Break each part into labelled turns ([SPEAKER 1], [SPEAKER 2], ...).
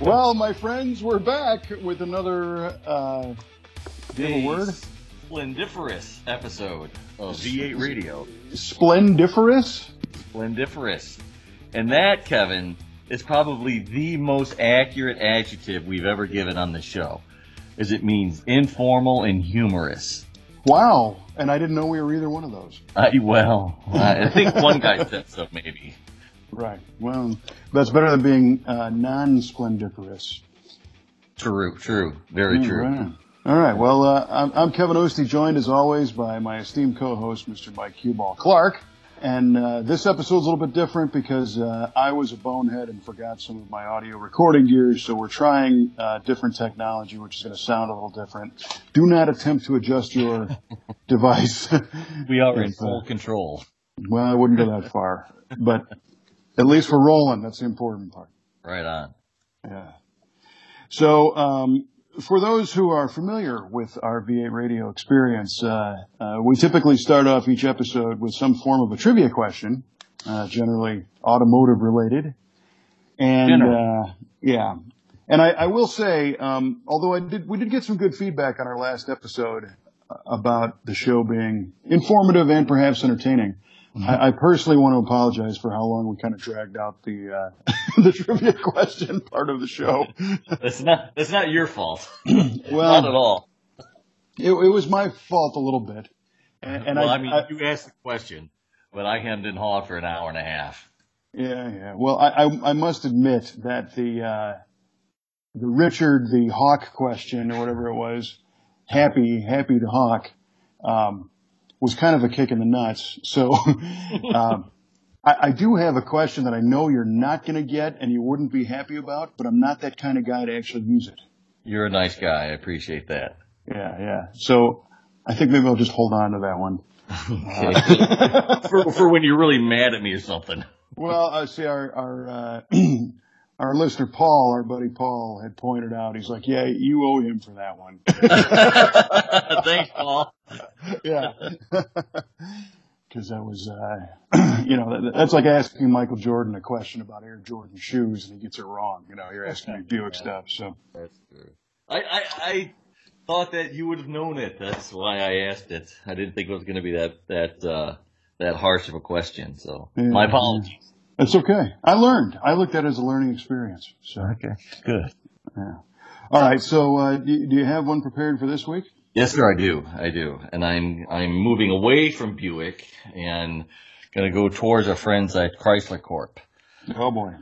[SPEAKER 1] Well, my friends, we're back with another. Uh, a word?
[SPEAKER 2] Splendiferous episode of V8 Radio.
[SPEAKER 1] Splendiferous.
[SPEAKER 2] Splendiferous, and that Kevin is probably the most accurate adjective we've ever given on the show, as it means informal and humorous.
[SPEAKER 1] Wow, and I didn't know we were either one of those.
[SPEAKER 2] I, well, I think one guy said so, maybe.
[SPEAKER 1] Right. Well, that's better than being uh, non-splendiferous.
[SPEAKER 2] True, true, very true.
[SPEAKER 1] Right. All right. Well, uh, I'm, I'm Kevin Oeste, joined as always by my esteemed co-host, Mr. Mike Huball Clarke. And uh, this episode's a little bit different because uh, I was a bonehead and forgot some of my audio recording gear, so we're trying uh, different technology, which is going to sound a little different. Do not attempt to adjust your device.
[SPEAKER 2] We are in
[SPEAKER 1] uh,
[SPEAKER 2] full control.
[SPEAKER 1] well, I wouldn't go that far, but at least we're rolling. That's the important part.
[SPEAKER 2] Right on.
[SPEAKER 1] Yeah. So, um, for those who are familiar with our V8 radio experience, uh, uh, we typically start off each episode with some form of a trivia question, uh, generally automotive related. And, uh, yeah. And I, I will say, um, although I did, we did get some good feedback on our last episode uh, about the show being informative and perhaps entertaining. I, I personally want to apologize for how long we kind of dragged out the uh, the trivia question part of the show.
[SPEAKER 2] That's not that's not your fault.
[SPEAKER 1] Well,
[SPEAKER 2] not at all.
[SPEAKER 1] It, it was my fault a little bit, and, and
[SPEAKER 2] well,
[SPEAKER 1] I,
[SPEAKER 2] I, mean,
[SPEAKER 1] I-
[SPEAKER 2] you asked the question, but I hemmed and hawed for an hour and a half.
[SPEAKER 1] yeah, yeah. Well, I, I, I must admit that the uh, the Richard the Hawk question or whatever it was, happy happy to Hawk, um, was kind of a kick in the nuts. So. um, I, I do have a question that I know you're not going to get and you wouldn't be happy about, but I'm not that kind of guy to actually use it.
[SPEAKER 2] You're a nice guy. I appreciate that.
[SPEAKER 1] Yeah, yeah. So I think maybe I'll just hold on to that one.
[SPEAKER 2] for, for when you're really mad at me or something.
[SPEAKER 1] Well, I see our our uh, our listener Paul, our buddy Paul, had pointed out. He's like, "Yeah, you owe him for that one."
[SPEAKER 2] Thanks, Paul.
[SPEAKER 1] yeah, because that was, uh, you know, that, that's like asking Michael Jordan a question about Air Jordan shoes, and he gets it wrong. You know, you're asking me Buick stuff. So
[SPEAKER 2] That's true. I, I, I thought that you would have known it. That's why I asked it. I didn't think it was going to be that that uh, that harsh of a question. So
[SPEAKER 1] Yeah,
[SPEAKER 2] my apologies.
[SPEAKER 1] It's okay. I learned. I looked at it as a learning experience. So
[SPEAKER 2] Okay, good.
[SPEAKER 1] yeah. All right. So uh, do, do you have one prepared for this week?
[SPEAKER 2] Yes, sir, I do. I do. And I'm I'm moving away from Buick and going to go towards our friends at Chrysler Corp.
[SPEAKER 1] Oh boy.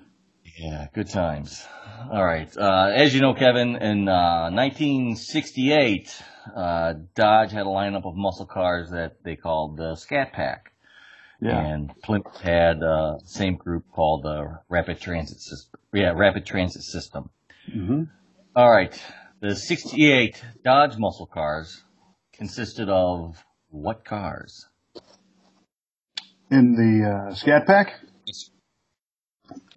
[SPEAKER 2] Yeah, good times. All right. Uh, as you know, Kevin, in uh, 1968, uh, Dodge had a lineup of muscle cars that they called the Scat Pack.
[SPEAKER 1] Yeah.
[SPEAKER 2] And Plymouth had uh, same group called the Rapid Transit System. Yeah, Rapid Transit System.
[SPEAKER 1] hmm
[SPEAKER 2] All right. The 68 Dodge muscle cars consisted of what cars?
[SPEAKER 1] In the uh, Scat Pack?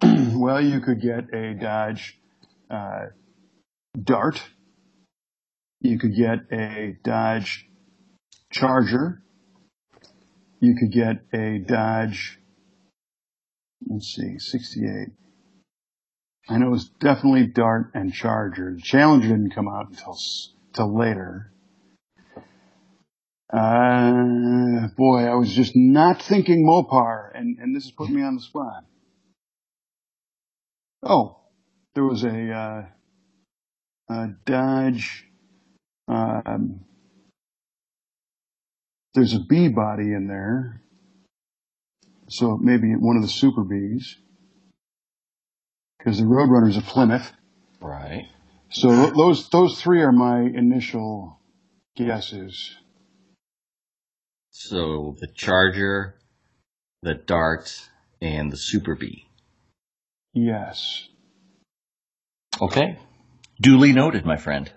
[SPEAKER 1] well, you could get a Dodge uh, Dart. You could get a Dodge Charger. You could get a Dodge, let's see, 68. I know it was definitely Dart and Charger. The Challenger didn't come out until, till later. Uh, boy, I was just not thinking Mopar, and, and this is putting me on the spot. Oh, there was a, uh, a Dodge, um, there's a B-body in there. So maybe one of the Super bees. Because the Roadrunner's a Plymouth.
[SPEAKER 2] Right.
[SPEAKER 1] So those, those three are my initial guesses.
[SPEAKER 2] So the Charger, the Dart, and the Super Bee.
[SPEAKER 1] Yes.
[SPEAKER 2] Okay. Duly noted, my friend.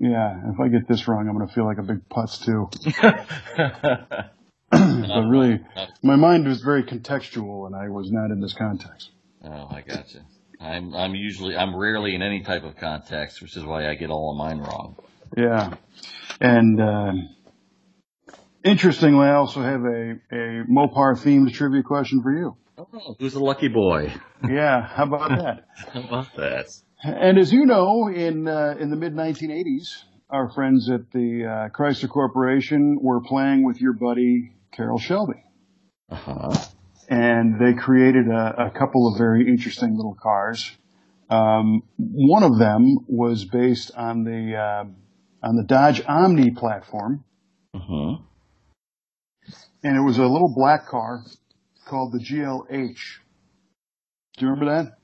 [SPEAKER 1] Yeah, if I get this wrong, I'm going to feel like a big putz too. but really, my mind was very contextual, and I was not in this context.
[SPEAKER 2] Oh, I gotcha. I'm I'm usually I'm rarely in any type of context, which is why I get all of mine wrong.
[SPEAKER 1] Yeah, and uh, interestingly, I also have a a Mopar themed trivia question for you.
[SPEAKER 2] Oh, who's the lucky boy?
[SPEAKER 1] Yeah, how about that?
[SPEAKER 2] How about that?
[SPEAKER 1] And as you know, in uh, in the mid 1980s, our friends at the uh, Chrysler Corporation were playing with your buddy Carroll Shelby.
[SPEAKER 2] Uh-huh.
[SPEAKER 1] And they created a, a couple of very interesting little cars. Um, one of them was based on the uh, on the Dodge Omni platform,
[SPEAKER 2] Mm-hmm.
[SPEAKER 1] and it was a little black car called the GLH. Do you remember that?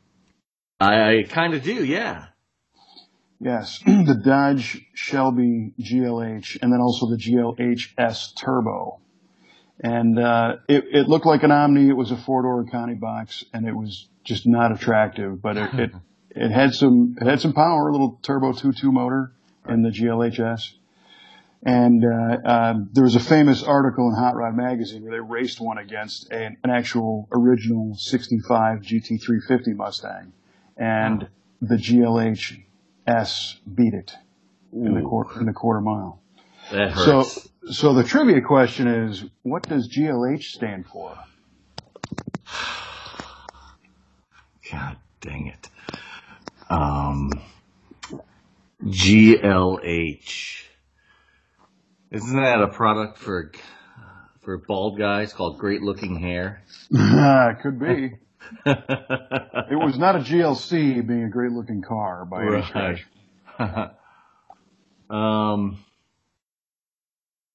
[SPEAKER 2] I, I kind of do, yeah.
[SPEAKER 1] Yes, the Dodge Shelby GLH, and then also the GLHS Turbo. And uh, it, it looked like an Omni. It was a four-door Conti box, and it was just not attractive. But it, it it had some it had some power, a little turbo two-two motor in the GLHS. And uh, um, there was a famous article in Hot Rod magazine where they raced one against an, an actual original '65 GT350 Mustang, and the GLHS beat it in the quarter in the quarter mile.
[SPEAKER 2] that
[SPEAKER 1] So, so the trivia question is, what does GLH stand for?
[SPEAKER 2] God dang it. Um, GLH. Isn't that a product for for bald guys called Great Looking Hair?
[SPEAKER 1] Could be. It was not a GLC being a great looking car by any stretch.
[SPEAKER 2] um,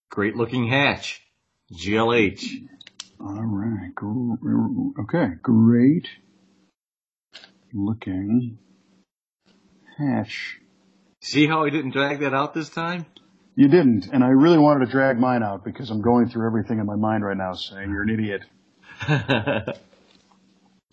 [SPEAKER 2] Great Looking Hatch. GLH.
[SPEAKER 1] All right. Okay. Great looking hatch.
[SPEAKER 2] See how I didn't drag that out this time?
[SPEAKER 1] You didn't, and I really wanted to drag mine out because I'm going through everything in my mind right now saying you're an idiot.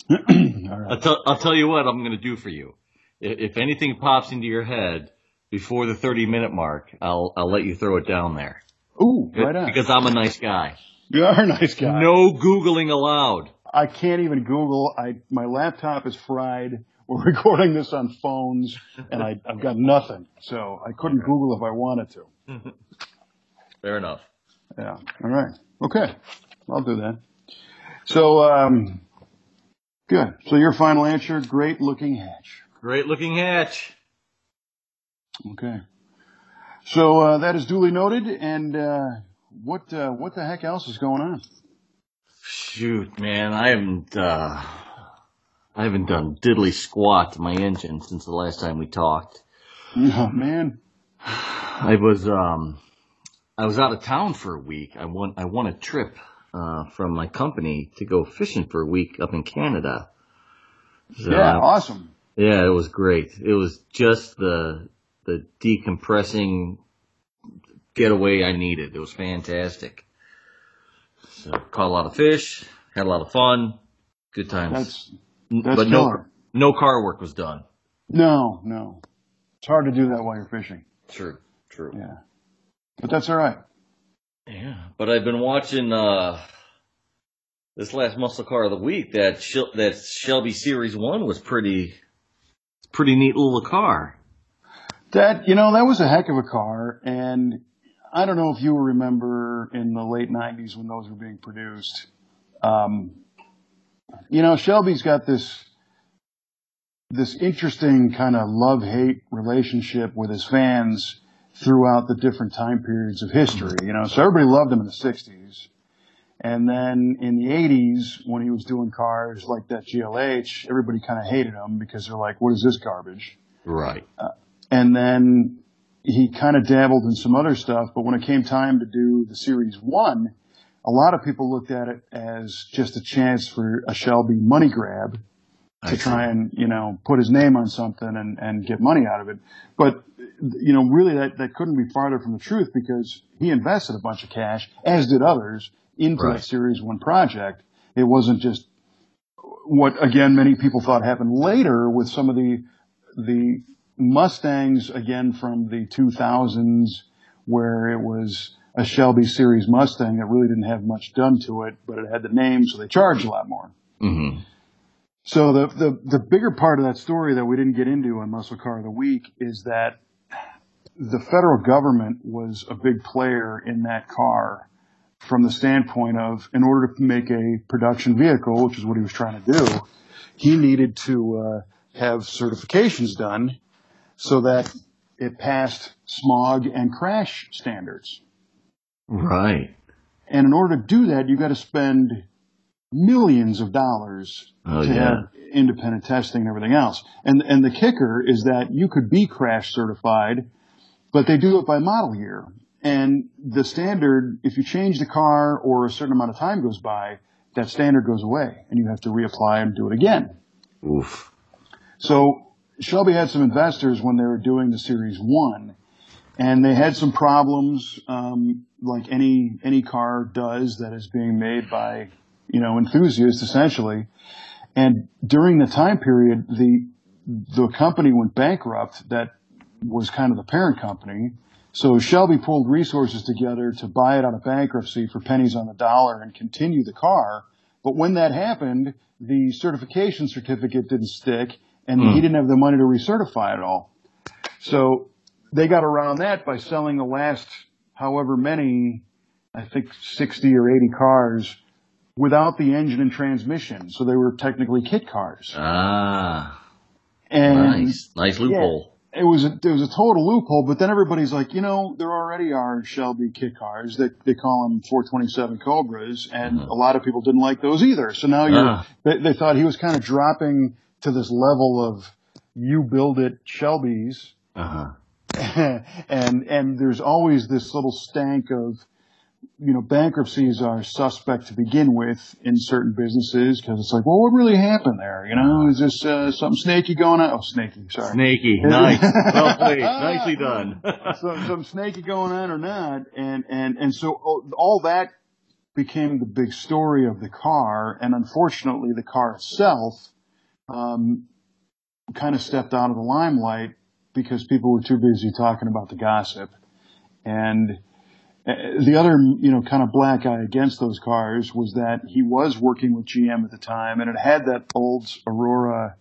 [SPEAKER 1] Right.
[SPEAKER 2] I'll, tell I'll tell you what I'm going to do for you. I- If anything pops into your head before the 30 minute mark, I'll I'll let you throw it down there.
[SPEAKER 1] Ooh, right on.
[SPEAKER 2] Because I'm a nice guy.
[SPEAKER 1] You are a nice guy.
[SPEAKER 2] No googling allowed.
[SPEAKER 1] I can't even Google. I my laptop is fried. We're recording this on phones, and I, I've got nothing, so I couldn't Google if I wanted to.
[SPEAKER 2] Fair enough.
[SPEAKER 1] Yeah. All right. Okay. I'll do that. So, um, good. So your final answer: great looking hatch.
[SPEAKER 2] Great looking hatch.
[SPEAKER 1] Okay. So uh, that is duly noted. And uh, what uh, what the heck else is going on?
[SPEAKER 2] Shoot, man, I haven't uh, I haven't done diddly squat to my engine since the last time we talked.
[SPEAKER 1] Oh man.
[SPEAKER 2] I was um I was out of town for a week. I won I won a trip uh from my company to go fishing for a week up in Canada. So,
[SPEAKER 1] Yeah. Awesome.
[SPEAKER 2] yeah, it was great. It was just the the decompressing getaway I needed. It was fantastic. So caught a lot of fish, had a lot of fun, good times.
[SPEAKER 1] That's that's
[SPEAKER 2] but no no car work was done.
[SPEAKER 1] no no. It's hard to do that while you're fishing.
[SPEAKER 2] True, true.
[SPEAKER 1] Yeah. But that's all right.
[SPEAKER 2] Yeah, but I've been watching uh this last muscle car of the week. That Shel- that Shelby Series One was pretty, pretty neat little car.
[SPEAKER 1] That you know that was a heck of a car, and I don't know if you remember in the late '90s when those were being produced. Um, you know, Shelby's got this this interesting kind of love hate relationship with his fans throughout the different time periods of history. You know, so everybody loved him in the '60s. And then in the 80s, when he was doing cars like that GLH, everybody kind of hated him because they're like, what is this garbage?
[SPEAKER 2] Right.
[SPEAKER 1] Uh, and then he kind of dabbled in some other stuff. But when it came time to do the series one, a lot of people looked at it as just a chance for a Shelby money grab to try and you know put his name on something and and get money out of it. But you know, really, that that couldn't be farther from the truth because he invested a bunch of cash, as did others, into
[SPEAKER 2] Right.
[SPEAKER 1] that series one project. It wasn't just what again many people thought happened later with some of the the Mustangs again from the 2000s where it was a Shelby series Mustang that really didn't have much done to it, but it had the name, so they charged a lot more.
[SPEAKER 2] hmm
[SPEAKER 1] So the, the, the bigger part of that story that we didn't get into on Muscle Car of the Week is that the federal government was a big player in that car from the standpoint of in order to make a production vehicle, which is what he was trying to do, he needed to uh, have certifications done so that it passed smog and crash standards.
[SPEAKER 2] Right.
[SPEAKER 1] And in order to do that, you got to spend millions of dollars
[SPEAKER 2] Oh,
[SPEAKER 1] to
[SPEAKER 2] yeah.
[SPEAKER 1] have independent testing and everything else. And and the kicker is that you could be crash certified, but they do it by model year. And the standard, if you change the car or a certain amount of time goes by, that standard goes away and you have to reapply and do it again.
[SPEAKER 2] Oof.
[SPEAKER 1] So Shelby had some investors when they were doing the Series One, and they had some problems, um, like any any car does that is being made by you know enthusiasts essentially. And during the time period, the the company went bankrupt. That was kind of the parent company. So Shelby pulled resources together to buy it out of bankruptcy for pennies on the dollar and continue the car. But when that happened, the certification certificate didn't stick and
[SPEAKER 2] Hmm.
[SPEAKER 1] he didn't have the money to recertify it all. So they got around that by selling the last however many, I think 60 or 80 cars without the engine and transmission. So they were technically kit cars.
[SPEAKER 2] Ah,
[SPEAKER 1] And
[SPEAKER 2] nice. Nice loophole.
[SPEAKER 1] it was a, it was a total loophole, but then everybody's like, you know, there already are Shelby kit cars that they call them 427 Cobras, and
[SPEAKER 2] Mhm.
[SPEAKER 1] a lot of people didn't like those either. So now you're,
[SPEAKER 2] Ah.
[SPEAKER 1] they, they thought he was kind of dropping to this level of you build it Shelby's,
[SPEAKER 2] Uh-huh.
[SPEAKER 1] and and there's always this little stank of you know bankruptcies are suspect to begin with in certain businesses because it's like well what really happened there you know is this uh, something snaky going on oh snaky sorry
[SPEAKER 2] Snaky. Nice. well played. Nicely done.
[SPEAKER 1] some, some snaky going on or not, and and and so all- all that became the big story of the car, and unfortunately, the car itself um, kind of stepped out of the limelight because people were too busy talking about the gossip, and the other you know kind of black eye against those cars was that he was working with GM at the time, and it had that old Aurora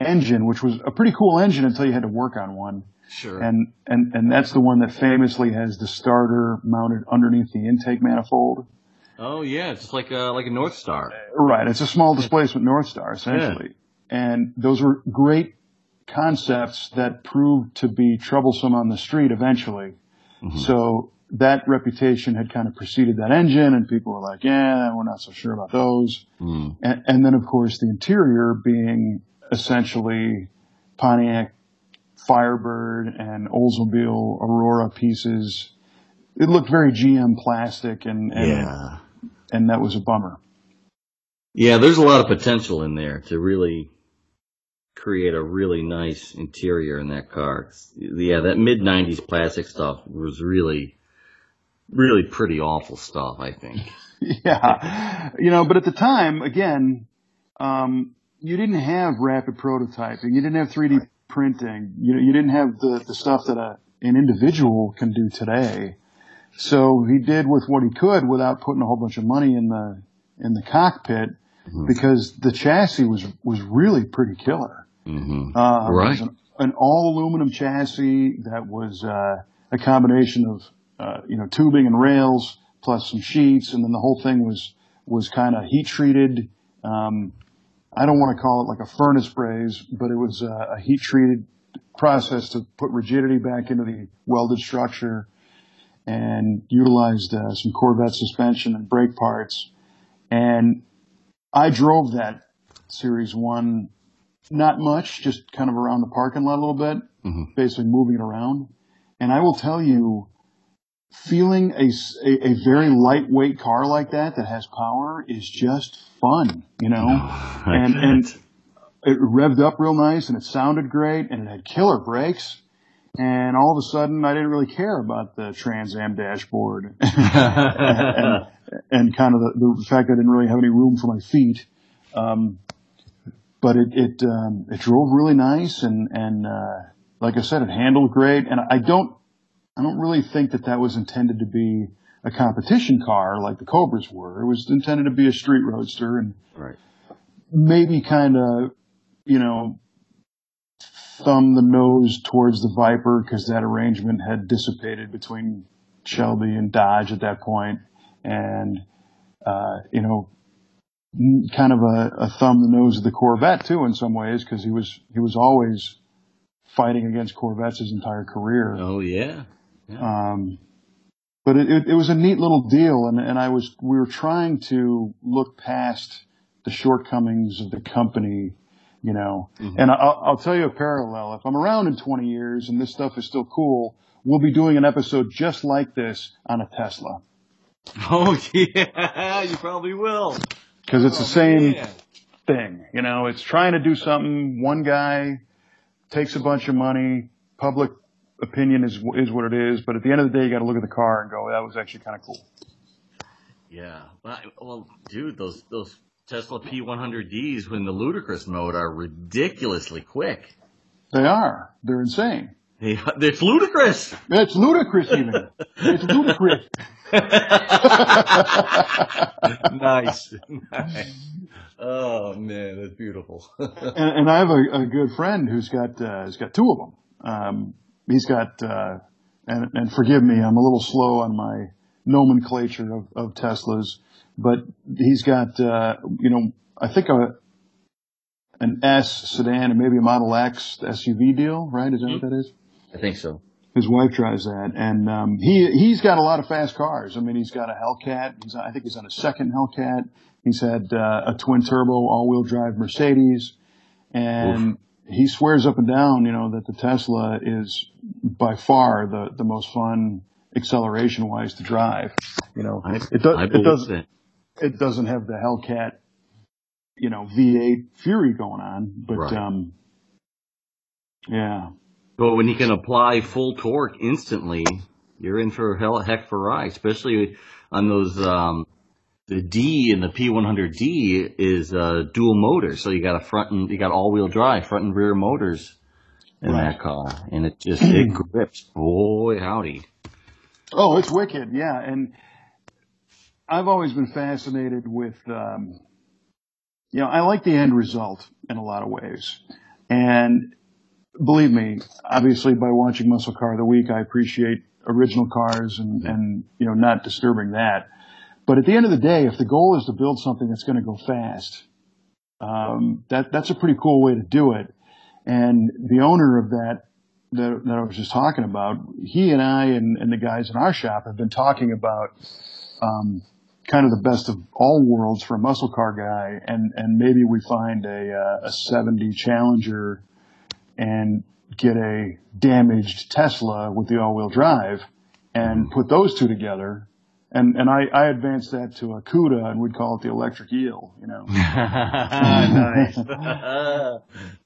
[SPEAKER 1] engine, which was a pretty cool engine until you had to work on one
[SPEAKER 2] sure.
[SPEAKER 1] and and and that's the one that famously has the starter mounted underneath the intake manifold.
[SPEAKER 2] oh yeah, just like uh, like a Northstar.
[SPEAKER 1] Right, it's a small displacement Northstar essentially, and those were great concepts that proved to be troublesome on the street eventually.
[SPEAKER 2] Mhm.
[SPEAKER 1] So that reputation had kind of preceded that engine, and people were like, "Yeah, we're not so sure about those."
[SPEAKER 2] Mm.
[SPEAKER 1] And, and then, of course, the interior being essentially Pontiac Firebird and Oldsmobile Aurora pieces. It looked very GM plastic, and and,
[SPEAKER 2] Yeah.
[SPEAKER 1] and that was a bummer.
[SPEAKER 2] Yeah, there's a lot of potential in there to really create a really nice interior in that car. Yeah, that mid '90s plastic stuff was really, really pretty awful stuff. I think.
[SPEAKER 1] yeah, you know, but at the time, again, um, you didn't have rapid prototyping, you didn't have 3D printing, you know, you didn't have the the stuff that a an individual can do today. So he did with what he could without putting a whole bunch of money in the in the cockpit
[SPEAKER 2] Mhm.
[SPEAKER 1] because the chassis was was really pretty killer.
[SPEAKER 2] hmm
[SPEAKER 1] Uh, It
[SPEAKER 2] Right.
[SPEAKER 1] was an, an all aluminum chassis that was uh, a combination of uh, you know tubing and rails plus some sheets, and then the whole thing was was kind of heat treated. Um, I don't want to call it like a furnace braze, but it was uh, a heat treated process to put rigidity back into the welded structure, and utilized uh, some Corvette suspension and brake parts. And I drove that Series One not much, just kind of around the parking lot a little bit,
[SPEAKER 2] Mhm.
[SPEAKER 1] basically moving it around. And I will tell you, feeling a a very lightweight car like that that has power is just fun, you know? And- and- It revved up real nice and it sounded great and it had killer brakes. And all of a sudden I didn't really care about the Trans Am dashboard and, and kind of the, the fact that I didn't really have any room for my feet. Um, but it it um, it drove really nice and and uh, like I said, it handled great. And I don't I don't really think that that was intended to be a competition car like the Cobras were. It was intended to be a street roadster and
[SPEAKER 2] right.
[SPEAKER 1] maybe kind of you know thumb the nose towards the Viper because that arrangement had dissipated between Shelby and Dodge at that point, and uh, you know kind of a, a thumb the nose of the Corvette too in some ways because he was he was always fighting against Corvettes his entire career.
[SPEAKER 2] Oh yeah.
[SPEAKER 1] Yeah. Um, but it, it, it, was a neat little deal, and, and I was we were trying to look past the shortcomings of the company, you know. Mm-hmm. And I'll, I'll tell you a parallel. If I'm around in 20 years and this stuff is still cool, we'll be doing an episode just like this on a Tesla.
[SPEAKER 2] Oh yeah, you probably will.
[SPEAKER 1] Because it's oh, the same man. thing, you know. It's trying to do something. One guy takes a bunch of money. Public opinion is is what it is. But at the end of the day, you got to look at the car and go, "That was actually kind of cool."
[SPEAKER 2] Yeah. Well, dude, those those Tesla P100Ds in the ludicrous mode are ridiculously quick.
[SPEAKER 1] They are. They're insane.
[SPEAKER 2] They, it's ludicrous.
[SPEAKER 1] It's ludicrous even. it's ludicrous.
[SPEAKER 2] nice. nice. Oh man, that's beautiful.
[SPEAKER 1] and, and, I have a, a, good friend who's got uh, has got two of them. Um, he's got uh, and, and forgive me, I'm a little slow on my nomenclature of, of Teslas, but he's got uh, you know I think a an S sedan and maybe a Model X SUV deal, right? Is that mm-hmm. what that is?
[SPEAKER 2] I think so.
[SPEAKER 1] His wife drives that, and um, he he's got a lot of fast cars. I mean, he's got a Hellcat. He's I think he's on a second Hellcat. He's had uh, a twin turbo all wheel drive Mercedes, and Oof. he swears up and down, you know, that the Tesla is by far the the most fun acceleration wise to drive. You know,
[SPEAKER 2] I, it, do, it
[SPEAKER 1] doesn't it doesn't have the Hellcat, you know, V8 Fury going on, but right. um, yeah.
[SPEAKER 2] But when you can apply full torque instantly, you're in for a hell heck for a ride, especially on those, um, the D in the P100D is uh, dual motor, so you got a front and you got all-wheel drive, front and rear motors in right. that car, and it just it grips. Boy, howdy!
[SPEAKER 1] Oh, it's wicked, yeah. And I've always been fascinated with, um, you know, I like the end result in a lot of ways, and believe me, obviously by watching Muscle Car of the Week, I appreciate original cars and, and, you know, not disturbing that. But at the end of the day, if the goal is to build something that's going to go fast, um, that, that's a pretty cool way to do it. And the owner of that, that, that I was just talking about, he and I and, and the guys in our shop have been talking about, um, kind of the best of all worlds for a muscle car guy and, and maybe we find a, uh, a 70 Challenger and get a damaged Tesla with the all-wheel drive and put those two together. And, and I, I advanced that to a CUDA and we'd call it the electric eel, you know. nice.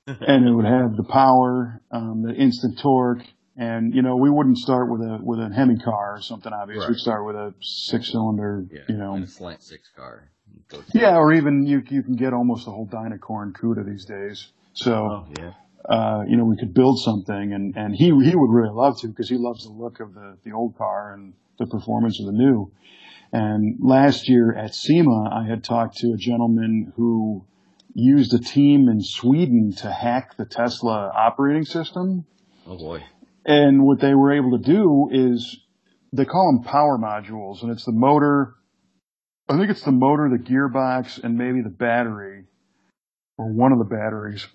[SPEAKER 1] and it would have the power, um, the instant torque, and you know we wouldn't start with a with a Hemi car or something obvious. Right. We'd start with a six cylinder, yeah, you know,
[SPEAKER 2] a slant six car.
[SPEAKER 1] Yeah, or even you you can get almost a whole Dynacorn CUDA these days. So
[SPEAKER 2] oh, yeah
[SPEAKER 1] uh, you know, we could build something and, and he, he would really love to because he loves the look of the, the old car and the performance of the new. And last year at SEMA, I had talked to a gentleman who used a team in Sweden to hack the Tesla operating system.
[SPEAKER 2] Oh boy.
[SPEAKER 1] And what they were able to do is they call them power modules and it's the motor. I think it's the motor, the gearbox, and maybe the battery or one of the batteries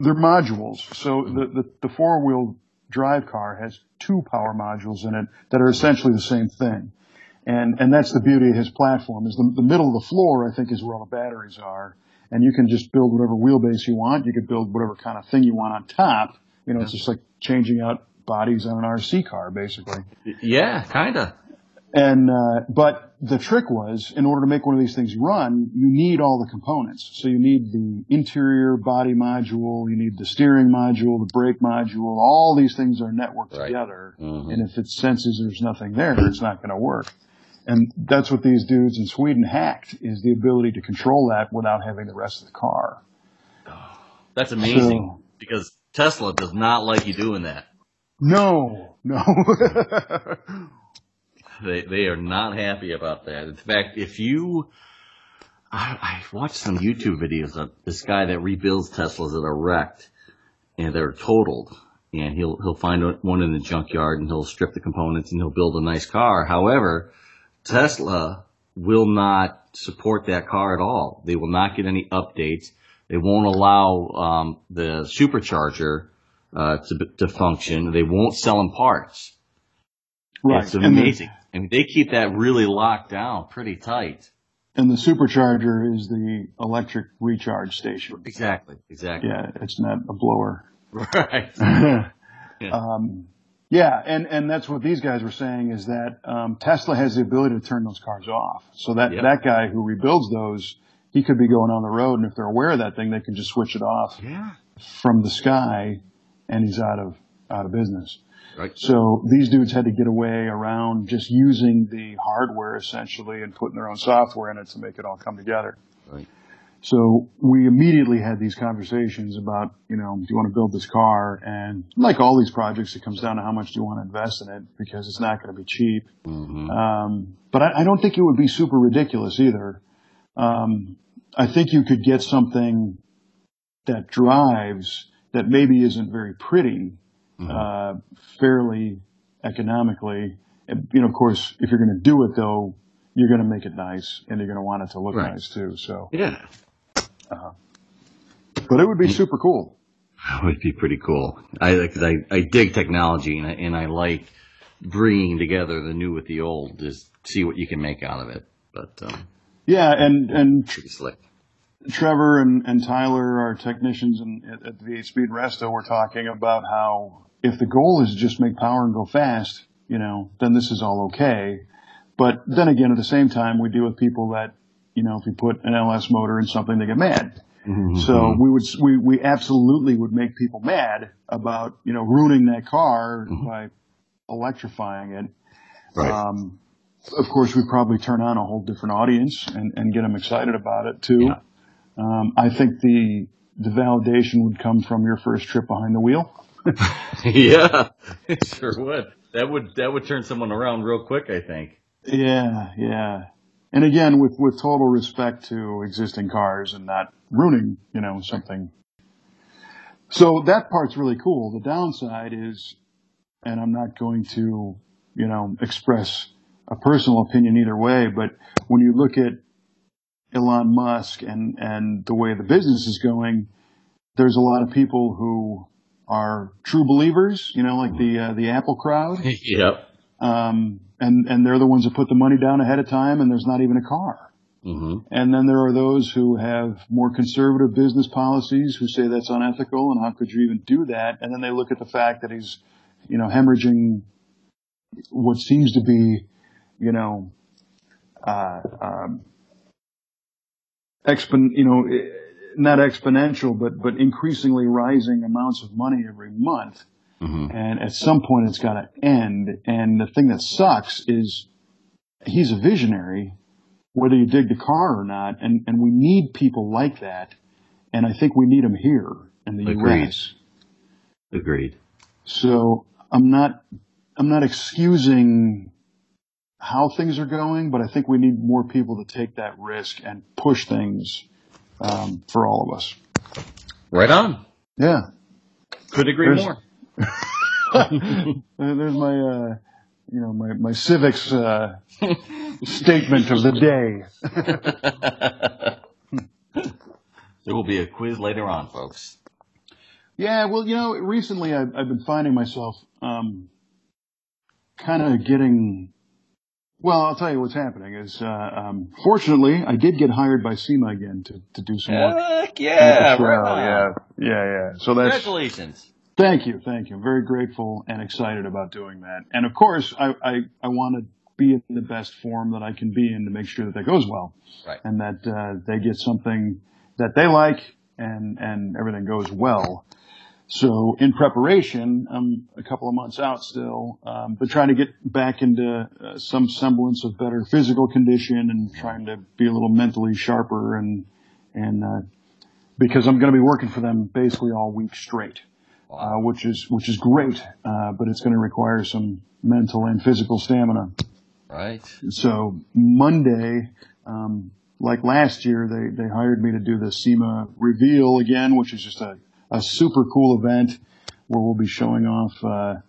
[SPEAKER 1] they're modules. So the, the, the four wheel drive car has two power modules in it that are essentially the same thing. And, and that's the beauty of his platform is the, the middle of the floor, I think, is where all the batteries are. And you can just build whatever wheelbase you want. You could build whatever kind of thing you want on top. You know, yeah. it's just like changing out bodies on an RC car, basically.
[SPEAKER 2] Yeah, kinda.
[SPEAKER 1] And, uh, but the trick was, in order to make one of these things run, you need all the components. So you need the interior body module, you need the steering module, the brake module, all these things are networked right. together. Mm-hmm. And if it senses there's nothing there, it's not going to work. And that's what these dudes in Sweden hacked, is the ability to control that without having the rest of the car.
[SPEAKER 2] That's amazing, so, because Tesla does not like you doing that.
[SPEAKER 1] No, no.
[SPEAKER 2] They they are not happy about that. In fact, if you I, I watched some YouTube videos of this guy that rebuilds Teslas that are wrecked and they're totaled, and he'll he'll find one in the junkyard and he'll strip the components and he'll build a nice car. However, Tesla will not support that car at all. They will not get any updates. They won't allow um, the supercharger uh, to to function. They won't sell them parts.
[SPEAKER 1] Right.
[SPEAKER 2] It's
[SPEAKER 1] And
[SPEAKER 2] amazing. I mean, they keep that really locked down pretty tight.
[SPEAKER 1] And the supercharger is the electric recharge station.
[SPEAKER 2] Exactly. Exactly.
[SPEAKER 1] Yeah, it's not a blower.
[SPEAKER 2] Right. Yeah.
[SPEAKER 1] um, yeah, and, and that's what these guys were saying is that um, Tesla has the ability to turn those cars off. So that,
[SPEAKER 2] Yep.
[SPEAKER 1] that guy who rebuilds those, he could be going on the road, and if they're aware of that thing, they can just switch it off
[SPEAKER 2] Yeah.
[SPEAKER 1] from the sky, and he's out of out of business.
[SPEAKER 2] Right.
[SPEAKER 1] So these dudes had to get away around just using the hardware essentially and putting their own software in it to make it all come together.
[SPEAKER 2] Right.
[SPEAKER 1] So we immediately had these conversations about, you know, do you want to build this car? And like all these projects, it comes down to how much do you want to invest in it because it's not going to be cheap.
[SPEAKER 2] hmm
[SPEAKER 1] Um, but I, I don't think it would be super ridiculous either. Um, I think you could get something that drives that maybe isn't very pretty,
[SPEAKER 2] Mhm.
[SPEAKER 1] uh, fairly economically. And, you know, of course, if you're going to do it though, you're going to make it nice and you're going to want it to look
[SPEAKER 2] Right.
[SPEAKER 1] nice too. So,
[SPEAKER 2] Yeah.
[SPEAKER 1] but it would be super cool.
[SPEAKER 2] That would be pretty cool. I, cause I, I dig technology and I, and I like bringing together the new with the old to see what you can make out of it. But, um,
[SPEAKER 1] Yeah. And, and
[SPEAKER 2] pretty slick.
[SPEAKER 1] Trevor and, and Tyler, our technicians in, at, at V8 Speed Resto, were talking about how if the goal is just make power and go fast, you know, then this is all okay. But then again, at the same time, we deal with people that, you know, if you put an LS motor in something, they get mad.
[SPEAKER 2] Mm-hmm.
[SPEAKER 1] So we would, we, we absolutely would make people mad about, you know, ruining that car
[SPEAKER 2] Mhm.
[SPEAKER 1] by electrifying it.
[SPEAKER 2] right.
[SPEAKER 1] Um, of course, we'd probably turn on a whole different audience and, and get them excited about it too.
[SPEAKER 2] Yeah.
[SPEAKER 1] Um, I think the the validation would come from your first trip behind the wheel.
[SPEAKER 2] yeah, it sure would. That would, that would turn someone around real quick, I think.
[SPEAKER 1] Yeah, yeah. And again, with with total respect to existing cars and not ruining, you know, something. So that part's really cool. The downside is, and I'm not going to, you know, express a personal opinion either way, but when you look at Elon Musk and, and the way the business is going, there's a lot of people who are true believers, you know, like the, uh, the Apple crowd.
[SPEAKER 2] yep.
[SPEAKER 1] Um, and, and they're the ones that put the money down ahead of time and there's not even a car.
[SPEAKER 2] Mm-hmm.
[SPEAKER 1] And then there are those who have more conservative business policies who say that's unethical and how could you even do that? And then they look at the fact that he's, you know, hemorrhaging what seems to be, you know, uh, um, expon, you know, not exponential, but, but increasingly rising amounts of money every month.
[SPEAKER 2] hmm
[SPEAKER 1] And at some point it's got to end. And the thing that sucks is he's a visionary, whether you dig the car or not. And, and we need people like that. And I think we need them here in the
[SPEAKER 2] Agreed.
[SPEAKER 1] U.S.
[SPEAKER 2] Agreed.
[SPEAKER 1] So I'm not, I'm not excusing how things are going, but I think we need more people to take that risk and push things, um, for all of us.
[SPEAKER 2] Right on.
[SPEAKER 1] Yeah.
[SPEAKER 2] Could agree
[SPEAKER 1] There's-
[SPEAKER 2] more.
[SPEAKER 1] There's my, uh, you know, my, my civics, uh, statement of the day.
[SPEAKER 2] there will be a quiz later on, folks.
[SPEAKER 1] Yeah, well, you know, recently I've, I've been finding myself, um, kind of getting, well, I'll tell you what's happening is, uh, um, fortunately I did get hired by SEMA again to, to do some work.
[SPEAKER 2] Heck
[SPEAKER 1] with
[SPEAKER 2] yeah, right
[SPEAKER 1] yeah, yeah, yeah. So that's,
[SPEAKER 2] Congratulations.
[SPEAKER 1] Thank you, thank you. I'm very grateful and excited about doing that. And of course, I, I, I want to be in the best form that I can be in to make sure that that goes well.
[SPEAKER 2] Right.
[SPEAKER 1] And that, uh, they get something that they like and, and everything goes well. So in preparation, I'm a couple of months out still, um, but trying to get back into uh, some semblance of better physical condition and trying to be a little mentally sharper and, and, uh, because I'm going to be working for them basically all week straight uh, which is which is great, uh, but it's going to require some mental and physical stamina.
[SPEAKER 2] Right.
[SPEAKER 1] So Monday, um, like last year, they they hired me to do the SEMA reveal again, which is just a a super cool event where we'll be showing off. Uh,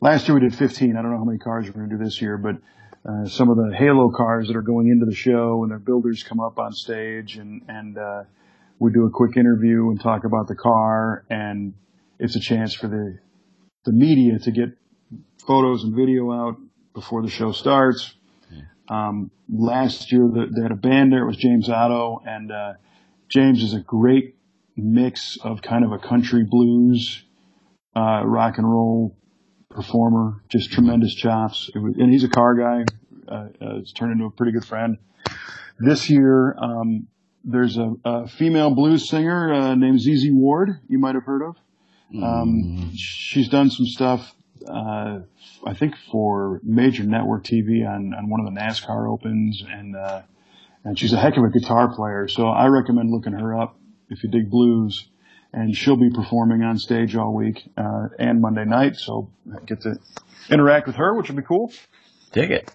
[SPEAKER 1] last year we did 15. I don't know how many cars we're going to do this year, but uh, some of the Halo cars that are going into the show, and their builders come up on stage, and and uh, we do a quick interview and talk about the car, and it's a chance for the the media to get photos and video out before the show starts. Um, last year, the, they had a band there. It was James Otto, and uh, James is a great mix of kind of a country blues, uh, rock and roll performer, just tremendous chops. Was, and he's a car guy. Uh, uh, it's turned into a pretty good friend. This year, um, there's a, a, female blues singer uh, named ZZ Ward. You might have heard of. Um, mm. She's done some stuff. Uh, I think for major network TV on, on one of the NASCAR Opens, and uh, and she's a heck of a guitar player. So I recommend looking her up if you dig blues and she'll be performing on stage all week uh, and Monday night. So I get to interact with her, which will be cool.
[SPEAKER 2] Dig it.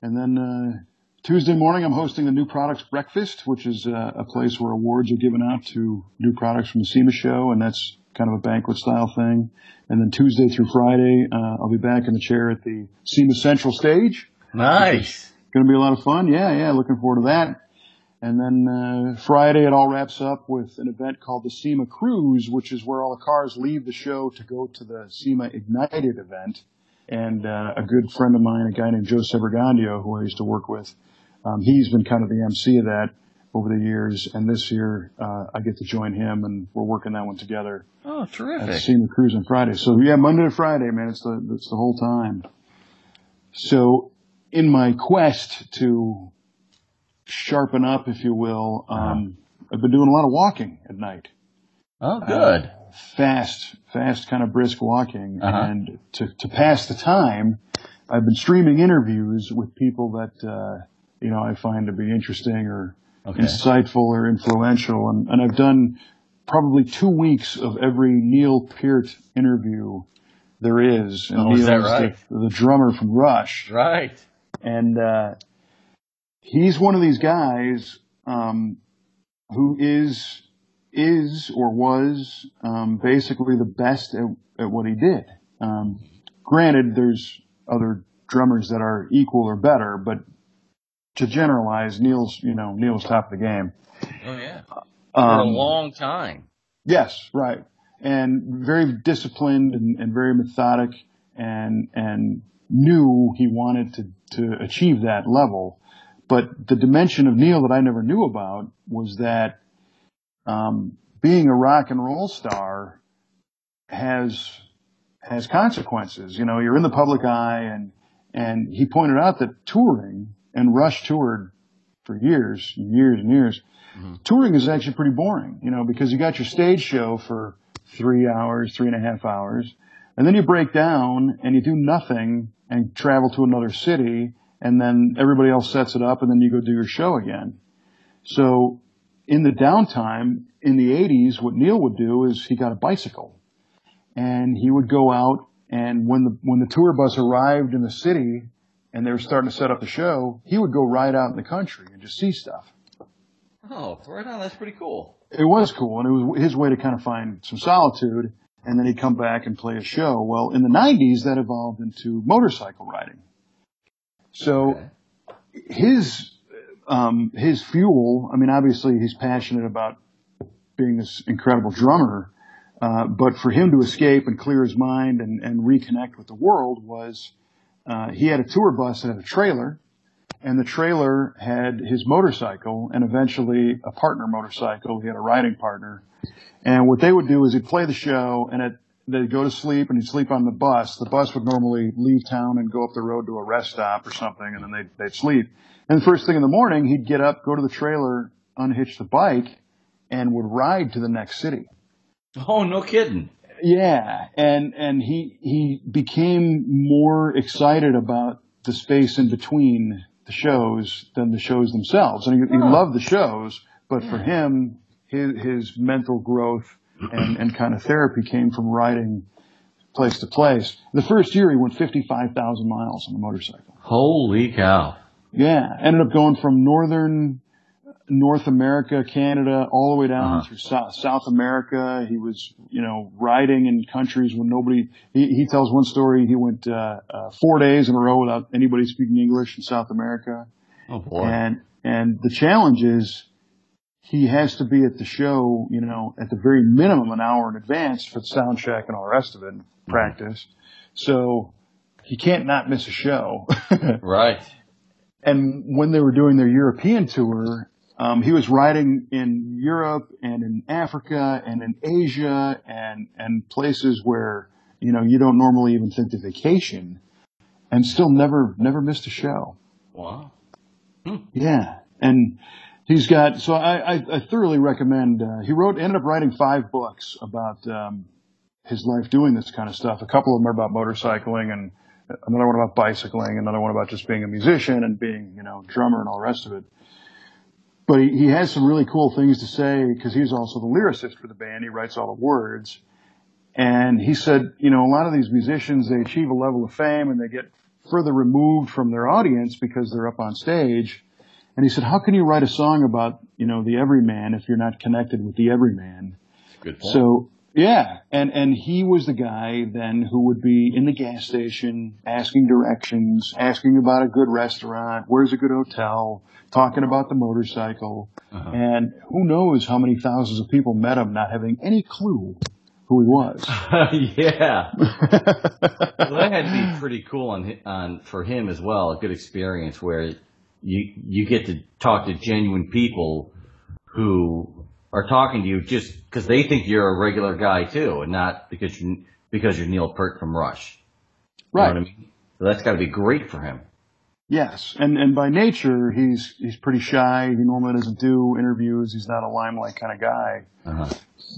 [SPEAKER 1] And then uh, Tuesday morning, I'm hosting the New Products Breakfast, which is uh, a place where awards are given out to new products from the SEMA show, and that's kind of a banquet style thing. And then Tuesday through Friday, uh, I'll be back in the chair at the SEMA Central stage.
[SPEAKER 2] Nice.
[SPEAKER 1] Going to be a lot of fun. Yeah, yeah. Looking forward to that. And then uh, Friday it all wraps up with an event called the SEMA Cruise, which is where all the cars leave the show to go to the SEMA Ignited event. And uh, a good friend of mine, a guy named Joe Severgandio, who I used to work with, um, he's been kind of the MC of that over the years. And this year uh, I get to join him, and we're working that one together.
[SPEAKER 2] Oh, terrific!
[SPEAKER 1] At SEMA Cruise on Friday. So yeah, Monday to Friday, man, it's the it's the whole time. So in my quest to sharpen up, if you will. Uh-huh. Um, I've been doing a lot of walking at night.
[SPEAKER 2] Oh, good. Uh,
[SPEAKER 1] fast, fast, kind of brisk walking, uh-huh. and to to pass the time, I've been streaming interviews with people that uh, you know I find to be interesting or okay. insightful or influential, and, and I've done probably two weeks of every Neil Peart interview there is.
[SPEAKER 2] And oh, is that right?
[SPEAKER 1] The, the, drummer from Rush.
[SPEAKER 2] Right.
[SPEAKER 1] And uh, he's one of these guys um, who is is or was um, basically the best at, at what he did. Um, granted, there's other drummers that are equal or better, but to generalize, Neil's you know Neil's top of the game.
[SPEAKER 2] Oh yeah, for a um, long time.
[SPEAKER 1] Yes, right, and very disciplined and, and very methodic, and and knew he wanted to to achieve that level. But the dimension of Neil that I never knew about was that um, being a rock and roll star has has consequences. You know, you're in the public eye, and and he pointed out that touring and Rush toured for years, and years and years. Mm-hmm. Touring is actually pretty boring, you know, because you got your stage show for three hours, three and a half hours, and then you break down and you do nothing and travel to another city and then everybody else sets it up and then you go do your show again. So in the downtime in the 80s, what Neil would do is he got a bicycle and he would go out and when the, when the tour bus arrived in the city and they were starting to set up the show, he would go ride out in the country and just see stuff.
[SPEAKER 2] Oh, right on. That's pretty cool.
[SPEAKER 1] It was cool. And it was his way to kind of find some solitude. And then he'd come back and play a show. Well, in the 90s, that evolved into motorcycle riding. So okay. his um, his fuel. I mean, obviously he's passionate about being this incredible drummer, uh, but for him to escape and clear his mind and, and reconnect with the world was uh, he had a tour bus that had a trailer, and the trailer had his motorcycle and eventually a partner motorcycle. He had a riding partner. And what they would do is he'd play the show and at they'd go to sleep and he'd sleep on the bus. The bus would normally leave town and go up the road to a rest stop or something, and then they'd, they'd sleep. And the first thing in the morning, he'd get up, go to the trailer, unhitch the bike, and would ride to the next city.
[SPEAKER 2] Oh, no kidding.
[SPEAKER 1] Yeah, and and he he became more excited about the space in between the shows than the shows themselves, and he, he loved the shows. But for him, his his mental growth and, and kind of therapy came from riding place to place. The first year he went 55,000 miles on a motorcycle.
[SPEAKER 2] Holy cow.
[SPEAKER 1] Yeah. Ended up going from northern North America, Canada, all the way down
[SPEAKER 2] Uh-huh.
[SPEAKER 1] through South, South America. He was, you know, riding in countries when nobody. He, he tells one story. He went uh, uh, four days in a row without anybody speaking English in South America.
[SPEAKER 2] Oh boy.
[SPEAKER 1] And and the challenge is he has to be at the show, you know, at the very minimum an hour in advance for the sound check and all the rest of it, and practice. So he can't not miss a show.
[SPEAKER 2] right.
[SPEAKER 1] and when they were doing their European tour, um, he was riding in Europe and in Africa and in Asia and and places where you know you don't normally even think to vacation, and still never never missed a show.
[SPEAKER 2] Wow.
[SPEAKER 1] Yeah, and he's got so I I, I thoroughly recommend. Uh, he wrote ended up writing five books about um, his life doing this kind of stuff. A couple of them are about motorcycling, and another one about bicycling, another one about just being a musician and being you know drummer and all the rest of it. But he, he has some really cool things to say because he's also the lyricist for the band. He writes all the words. And he said, you know, a lot of these musicians, they achieve a level of fame and they get further removed from their audience because they're up on stage. And he said, how can you write a song about, you know, the everyman if you're not connected with the everyman?
[SPEAKER 2] Good point.
[SPEAKER 1] So yeah, and and he was the guy then who would be in the gas station asking directions, asking about a good restaurant, where's a good hotel, talking about the motorcycle,
[SPEAKER 2] Uh-huh.
[SPEAKER 1] and who knows how many thousands of people met him not having any clue who he was.
[SPEAKER 2] yeah. Well, that had to be pretty cool on on for him as well. A good experience where you you get to talk to genuine people who are talking to you just because they think you're a regular guy too, and not because you because you're Neil Peart from Rush. You know
[SPEAKER 1] right.
[SPEAKER 2] I mean? So that's got to be great for him.
[SPEAKER 1] Yes, and and by nature he's he's pretty shy. He normally doesn't do interviews. He's not a limelight kind of guy.
[SPEAKER 2] Uh-huh.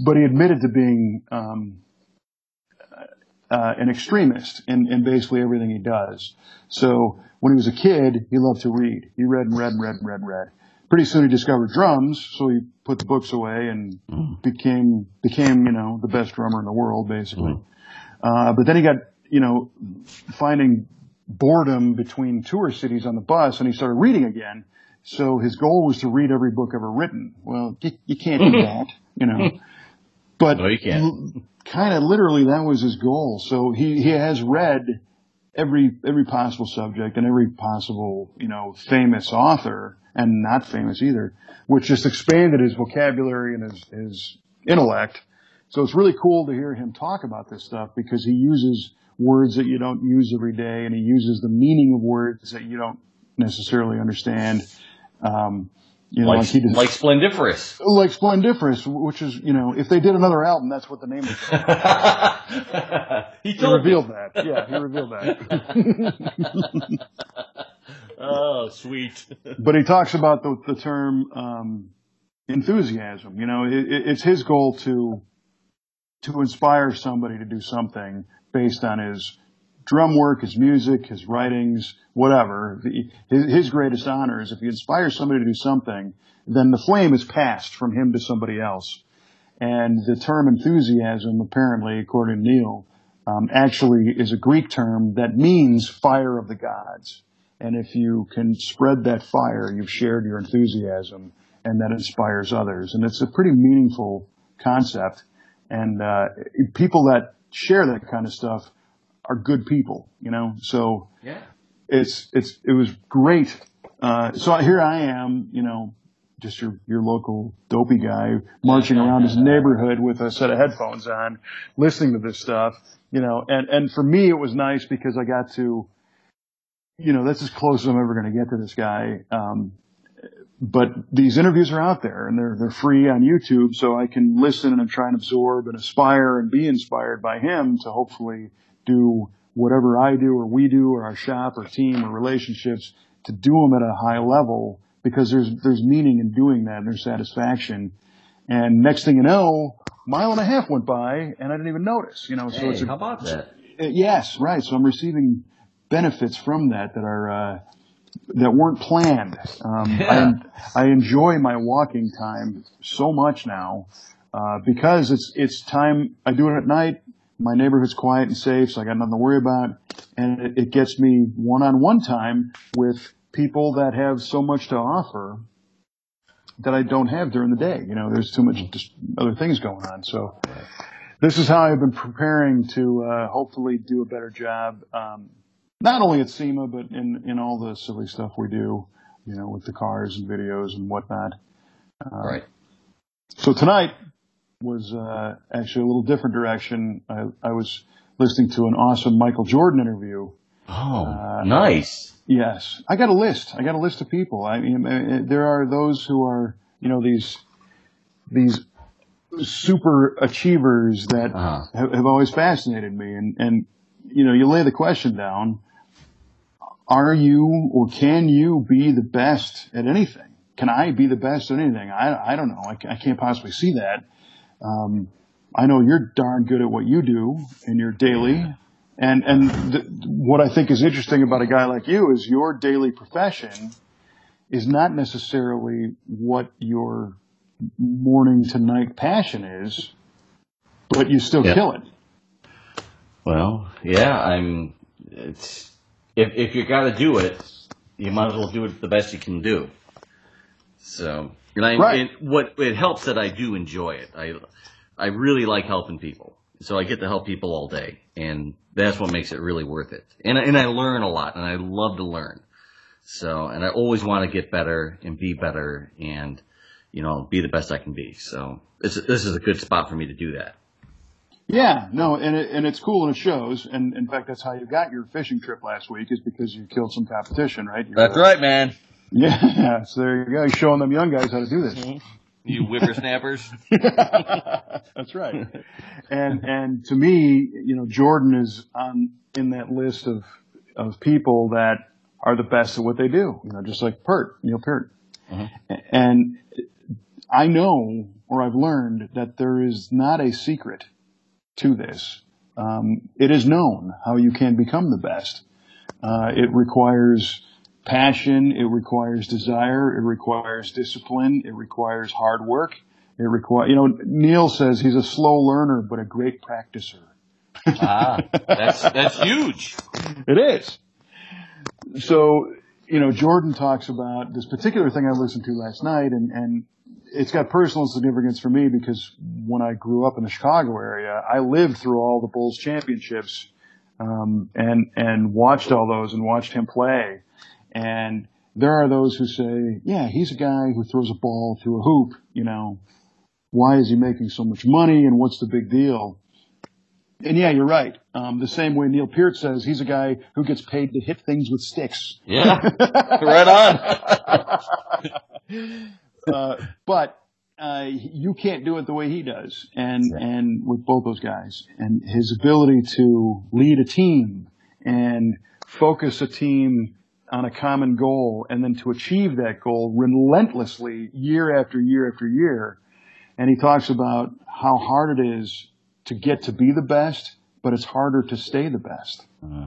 [SPEAKER 1] but he admitted to being um, uh, an extremist in, in basically everything he does. So when he was a kid, he loved to read. He read and read and read and read and read. Pretty soon he discovered drums, so he put the books away and became became you know the best drummer in the world basically. Uh, but then he got you know finding boredom between tour cities on the bus, and he started reading again. So his goal was to read every book ever written. Well, you, you can't do that, you know. But
[SPEAKER 2] No, you can't.
[SPEAKER 1] kind of literally that was his goal. So he, he has read every, every possible subject and every possible, you know, famous author and not famous either, which just expanded his vocabulary and his, his intellect. So it's really cool to hear him talk about this stuff because he uses words that you don't use every day and he uses the meaning of words that you don't necessarily understand. Um, you know,
[SPEAKER 2] Like
[SPEAKER 1] like he did,
[SPEAKER 2] like Splendiferous.
[SPEAKER 1] like Splendiferous, which is, you know, if they did another album, that's what the name was.
[SPEAKER 2] he
[SPEAKER 1] He
[SPEAKER 2] told me.
[SPEAKER 1] revealed that. Yeah, he revealed that.
[SPEAKER 2] Oh, sweet.
[SPEAKER 1] but he talks about the, the term um, enthusiasm. You know, it- it's his goal to to inspire somebody to do something based on his drum work, his music, his writings, whatever. The, his, his greatest honor is if he inspires somebody to do something, then the flame is passed from him to somebody else. And the term enthusiasm, apparently, according to Neil, um, actually is a Greek term that means fire of the gods. And if you can spread that fire, you've shared your enthusiasm, and that inspires others. And it's a pretty meaningful concept. And uh, people that share that kind of stuff are good people, you know. So
[SPEAKER 2] Yeah.
[SPEAKER 1] it's it's it was great. Uh, so here I am, you know, just your your local dopey guy marching around his neighborhood with a set of headphones on, listening to this stuff, you know. And and for me, it was nice because I got to, you know, that's as close as I'm ever going to get to this guy. Um, but these interviews are out there and they're they're free on YouTube, so I can listen and try and absorb and aspire and be inspired by him to hopefully do whatever I do or we do or our shop or team or relationships to do them at a high level because there's there's meaning in doing that and there's satisfaction. And next thing you know, mile and a half went by and I didn't even notice. You know, so
[SPEAKER 2] Hey,
[SPEAKER 1] it's a,
[SPEAKER 2] how about that?
[SPEAKER 1] uh, Yes, right. So I'm receiving benefits from that that are uh, that weren't planned. Um,
[SPEAKER 2] Yeah.
[SPEAKER 1] I, I enjoy my walking time so much now uh, because it's it's time. I do it at night. My neighborhood's quiet and safe, so I got nothing to worry about, and it, it gets me one-on-one time with people that have so much to offer that I don't have during the day. You know, there's too much just other things going on. So this is how I've been preparing to uh, hopefully do a better job, um, not only at SEMA but in in all the silly stuff we do. You know, with the cars and videos and whatnot.
[SPEAKER 2] Uh, right.
[SPEAKER 1] So tonight was uh, actually a little different direction. I, I was listening to an awesome Michael Jordan interview.
[SPEAKER 2] Oh, uh, nice.
[SPEAKER 1] Yes, I got a list. I got a list of people. I mean, uh, there are those who are, you know, these these super achievers that uh-huh. have, have, always fascinated me. And and you know, you lay the question down: Are you or can you be the best at anything? Can I be the best at anything? I I don't know. I, I can't possibly see that. Um, I know you're darn good at what you do in your daily. And, and th- what I think is interesting about a guy like you is your daily profession is not necessarily what your morning to night passion is, but you still kill it.
[SPEAKER 2] Well, yeah, I'm, it's, if, if you gotta do it, you might as well do it the best you can do. So, and I, right. and what, it helps that I do enjoy it. I, I really like helping people. So I get to help people all day and that's what makes it really worth it. And, and I learn a lot and I love to learn. So, and I always want to get better and be better and, you know, be the best I can be. So this, this is a good spot for me to do that.
[SPEAKER 1] Yeah, no, and it, and it's cool and it shows. And in fact, that's how you got your fishing trip last week is because you killed some competition, right?
[SPEAKER 2] You're that's right, man.
[SPEAKER 1] Yeah, so there you go. You're showing them young guys how to do this.
[SPEAKER 2] Mm-hmm. You whippersnappers.
[SPEAKER 1] That's right. And and to me, you know, Jordan is on in that list of of people that are the best at what they do. You know, just like Pert, Neil Peart. Mm-hmm. And I know, or I've learned, that there is not a secret to this. Um, it is known how you can become the best. Uh, it requires passion. It requires desire. It requires discipline. It requires hard work. It requires, you know, Neil says he's a slow learner, but a great practicer.
[SPEAKER 2] ah, that's, that's huge.
[SPEAKER 1] It is. So, you know, Jordan talks about this particular thing I listened to last night and, and it's got personal significance for me because when I grew up in the Chicago area, I lived through all the Bulls championships, um, and, and watched all those and watched him play. And there are those who say, yeah, he's a guy who throws a ball through a hoop, you know, why is he making so much money and what's the big deal? And yeah, you're right. Um, the same way Neil Peart says he's a guy who gets paid to hit things with sticks.
[SPEAKER 2] Yeah, right
[SPEAKER 1] on. uh, but uh, you can't do it the way he does, and and with both those guys, and his ability to lead a team and focus a team on a common goal and then to achieve that goal relentlessly year after year after year. And he talks about how hard it is to get to be the best, but it's harder to stay the best. Uh-huh.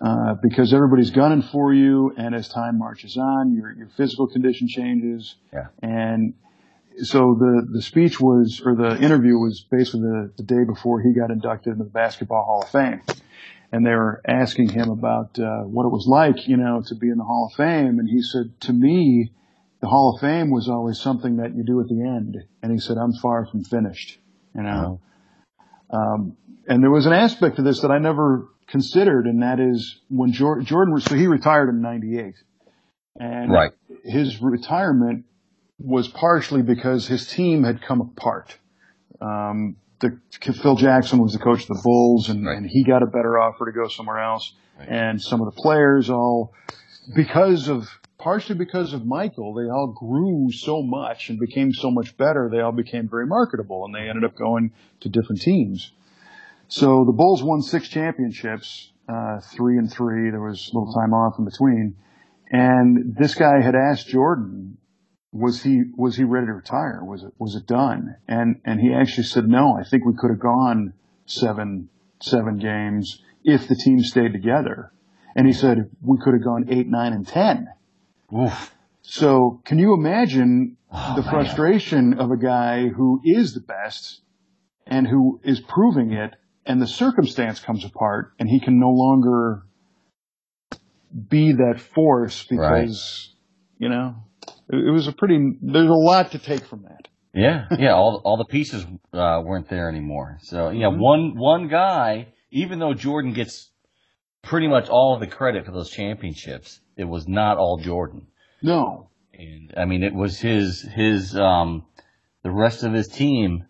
[SPEAKER 1] Uh, because everybody's gunning for you, and as time marches on, your your physical condition changes.
[SPEAKER 2] Yeah.
[SPEAKER 1] And so the the speech was, or the interview was basically the, the day before he got inducted into the Basketball Hall of Fame and they were asking him about uh, what it was like, you know, to be in the Hall of Fame, and he said, "To me, the Hall of Fame was always something that you do at the end." And he said, "I'm far from finished," you know. Um, and there was an aspect to this that I never considered, and that is when Jordan, Jordan so he retired in '98, and
[SPEAKER 2] right.
[SPEAKER 1] his retirement was partially because his team had come apart. Um, the Phil Jackson was the coach of the Bulls, and, right. and he got a better offer to go somewhere else. Right. And some of the players all, because of partially because of Michael, they all grew so much and became so much better. They all became very marketable, and they ended up going to different teams. So the Bulls won six championships, uh, three and three. There was a little time off in between. And this guy had asked Jordan, was he was he ready to retire? Was it was it done? And and he actually said no. I think we could have gone seven seven games if the team stayed together. And he said we could have gone eight, nine, and ten.
[SPEAKER 2] Oof.
[SPEAKER 1] So can you imagine oh, the frustration of a guy who is the best and who is proving it, and the circumstance comes apart, and he can no longer be that force because right. you know it, was a pretty. There's a lot to take from that.
[SPEAKER 2] Yeah, yeah. All all the pieces uh, weren't there anymore. So yeah,
[SPEAKER 1] Mhm.
[SPEAKER 2] one one guy. Even though Jordan gets pretty much all of the credit for those championships, it was not all Jordan.
[SPEAKER 1] No,
[SPEAKER 2] And I mean, it was his his um the rest of his team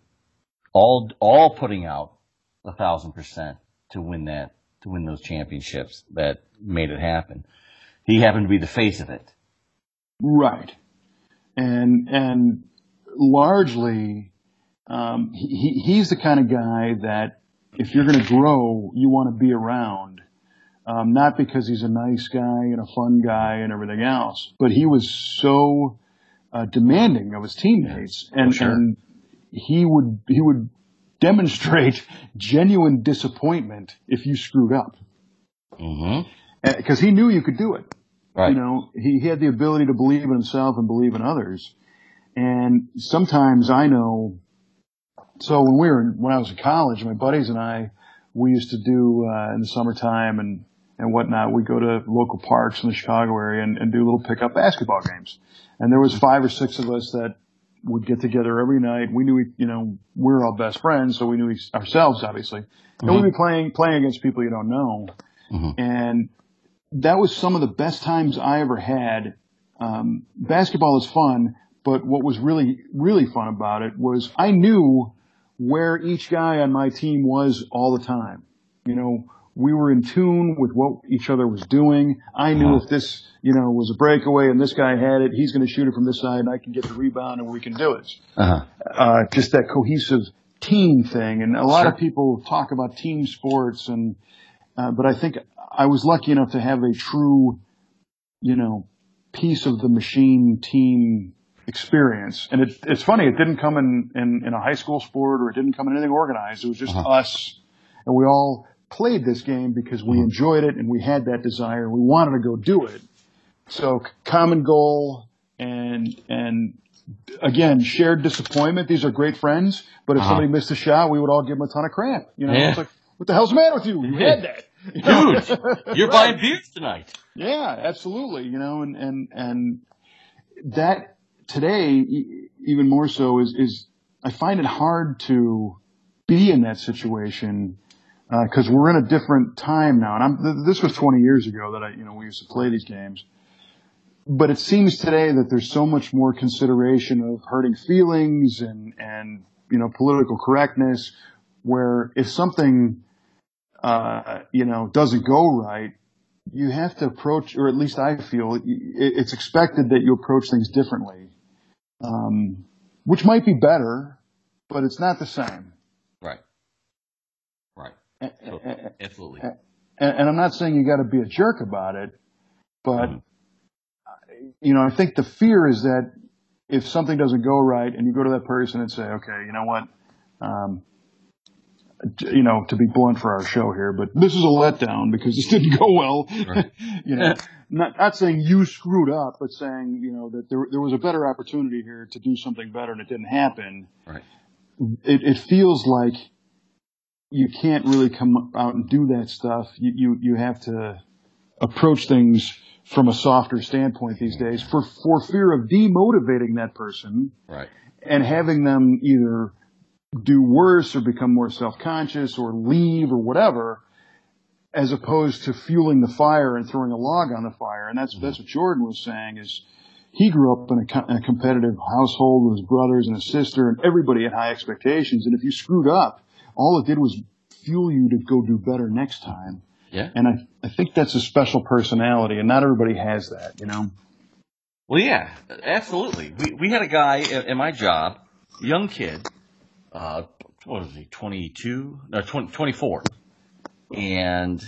[SPEAKER 2] all all putting out a thousand percent to win that to win those championships that made it happen. He happened to be the face of it.
[SPEAKER 1] right, and and largely, um, he, he- he's the kind of guy that if you're going to grow, you want to be around. Um, not because he's a nice guy and a fun guy and everything else, but he was so uh, demanding of his teammates, and,
[SPEAKER 2] sure.
[SPEAKER 1] and he would he would demonstrate genuine disappointment if you screwed up
[SPEAKER 2] Mm-hmm.
[SPEAKER 1] because he knew you could do it.
[SPEAKER 2] Right.
[SPEAKER 1] You know, he, he had the ability to believe in himself and believe in others. And sometimes I know, so when we were, in, when I was in college, my buddies and I, we used to do, uh, in the summertime and, and whatnot, we go to local parks in the Chicago area and, and do little pickup basketball games. And there was five or six of us that would get together every night. We knew, we, you know, we were all best friends, so we knew each- ourselves, obviously. And we'd be playing, playing against people you don't know.
[SPEAKER 2] Mhm.
[SPEAKER 1] And that was some of the best times I ever had. Um, basketball is fun, but what was really, really fun about it was I knew where each guy on my team was all the time. You know, we were in tune with what each other was doing. I knew if this, you know, was a breakaway and this guy had it, he's going to shoot it from this side and I can get the rebound and we can do it.
[SPEAKER 2] Uh-huh.
[SPEAKER 1] Uh, just that cohesive team thing. And a lot
[SPEAKER 2] Sure.
[SPEAKER 1] of people talk about team sports and, uh, but I think I was lucky enough to have a true, you know, piece of the machine team experience. And it, it's funny, it didn't come in, in, in a high school sport or it didn't come in anything organized. It was just
[SPEAKER 2] Uh-huh.
[SPEAKER 1] us and we all played this game because we
[SPEAKER 2] Mhm.
[SPEAKER 1] enjoyed it and we had that desire we wanted to go do it. So common goal and, and again, shared disappointment. These are great friends, but if
[SPEAKER 2] Uh-huh.
[SPEAKER 1] somebody missed a shot, we would all give them a ton of crap. You know,
[SPEAKER 2] Yeah.
[SPEAKER 1] it's like, what the hell's the matter with you? You had that.
[SPEAKER 2] Dude, you're
[SPEAKER 1] Right.
[SPEAKER 2] buying beers tonight.
[SPEAKER 1] Yeah, absolutely. You know, and, and, and that today, even more so is, is I find it hard to be in that situation, uh, cause we're in a different time now. And I'm, th- this was 20 years ago that I, you know, we used to play these games. But it seems today that there's so much more consideration of hurting feelings and, and, you know, political correctness where if something, uh, you know, doesn't go right, you have to approach, or at least I feel it's expected that you approach things differently, um, which might be better, but it's not the same.
[SPEAKER 2] Right. Right.
[SPEAKER 1] And,
[SPEAKER 2] So- Absolutely.
[SPEAKER 1] and I'm not saying you got to be a jerk about it, but
[SPEAKER 2] Mhm.
[SPEAKER 1] you know, I think the fear is that if something doesn't go right, and you go to that person and say, "Okay, you know what." Um, you know, to be blunt for our show here, but this is a letdown because this didn't go well.
[SPEAKER 2] Right.
[SPEAKER 1] you know, not not saying you screwed up, but saying you know that there there was a better opportunity here to do something better and it didn't happen.
[SPEAKER 2] Right.
[SPEAKER 1] It it feels like you can't really come out and do that stuff. You you you have to approach things from a softer standpoint these days for for fear of demotivating that person
[SPEAKER 2] Right.
[SPEAKER 1] and having them either do worse or become more self-conscious or leave or whatever, as opposed to fueling the fire and throwing a log on the fire. And that's, that's what Jordan was saying is he grew up in a, in a competitive household with his brothers and his sister and everybody had high expectations. And if you screwed up, all it did was fuel you to go do better next time.
[SPEAKER 2] Yeah.
[SPEAKER 1] And I, I think that's a special personality and not everybody has that, you know?
[SPEAKER 2] Well, yeah, absolutely. We we had a guy at, at my job, young kid, uh, what was he, 22? No, 20, 24. And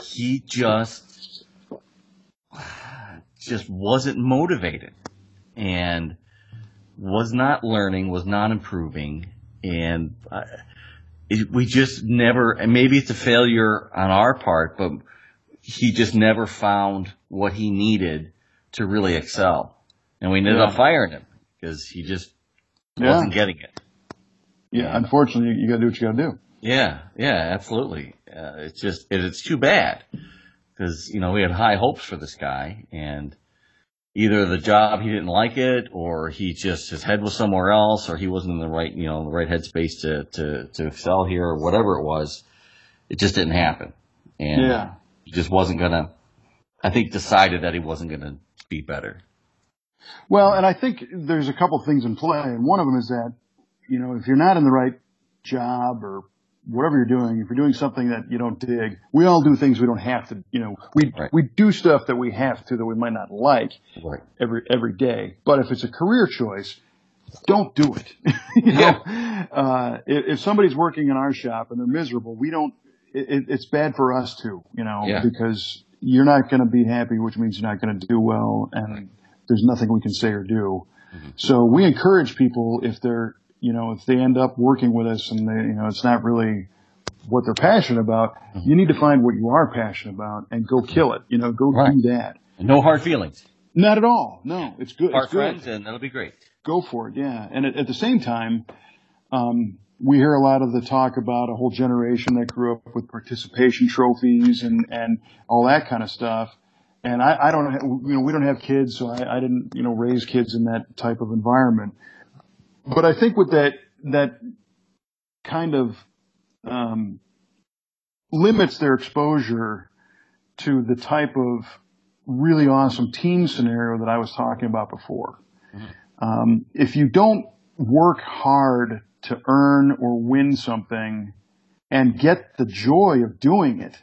[SPEAKER 2] he just, just wasn't motivated and was not learning, was not improving. And uh, it, we just never, and maybe it's a failure on our part, but he just never found what he needed to really excel. And we ended
[SPEAKER 1] Yeah.
[SPEAKER 2] up firing him because he just
[SPEAKER 1] Yeah.
[SPEAKER 2] wasn't getting it.
[SPEAKER 1] Yeah. Unfortunately, you, you gotta do what you gotta do.
[SPEAKER 2] Yeah, yeah, absolutely. Uh, it's just, it, it's too bad because, you know, we had high hopes for this guy and either the job he didn't like it, or he just his head was somewhere else, or he wasn't in the right you know the right headspace to to to excel here, or whatever it was. It just didn't happen, and
[SPEAKER 1] Yeah.
[SPEAKER 2] he just wasn't gonna. I think decided that he wasn't gonna be better.
[SPEAKER 1] Well, and I think there's a couple things in play, and one of them is that, you know, if you're not in the right job or whatever you're doing, if you're doing something that you don't dig, we all do things we don't have to, you know, we,
[SPEAKER 2] Right.
[SPEAKER 1] we do stuff that we have to that we might not like
[SPEAKER 2] Right.
[SPEAKER 1] every, every day. But if it's a career choice, don't do it. you know, uh, if, if somebody's working in our shop and they're miserable, we don't, it, it- it's bad for us too, you know,
[SPEAKER 2] Yeah.
[SPEAKER 1] because you're not going to be happy, which means you're not going to do well and there's nothing we can say or do. So we encourage people if they're, you know, if they end up working with us and they, you know, it's not really what they're passionate about, you need to find what you are passionate about and go kill it. You know, go
[SPEAKER 2] Right.
[SPEAKER 1] do that.
[SPEAKER 2] And no hard feelings.
[SPEAKER 1] Not at all. No, it's good.
[SPEAKER 2] Our
[SPEAKER 1] it's good
[SPEAKER 2] friends, and that'll be great.
[SPEAKER 1] go for it. Yeah. And at, at the same time, um, we hear a lot of the talk about a whole generation that grew up with participation trophies and, and all that kind of stuff. And I, I don't, you know, we don't have kids, so I, I didn't, you know, raise kids in that type of environment. But I think with that, that kind of, um, limits their exposure to the type of really awesome team scenario that I was talking about before. Um, if you don't work hard to earn or win something and get the joy of doing it,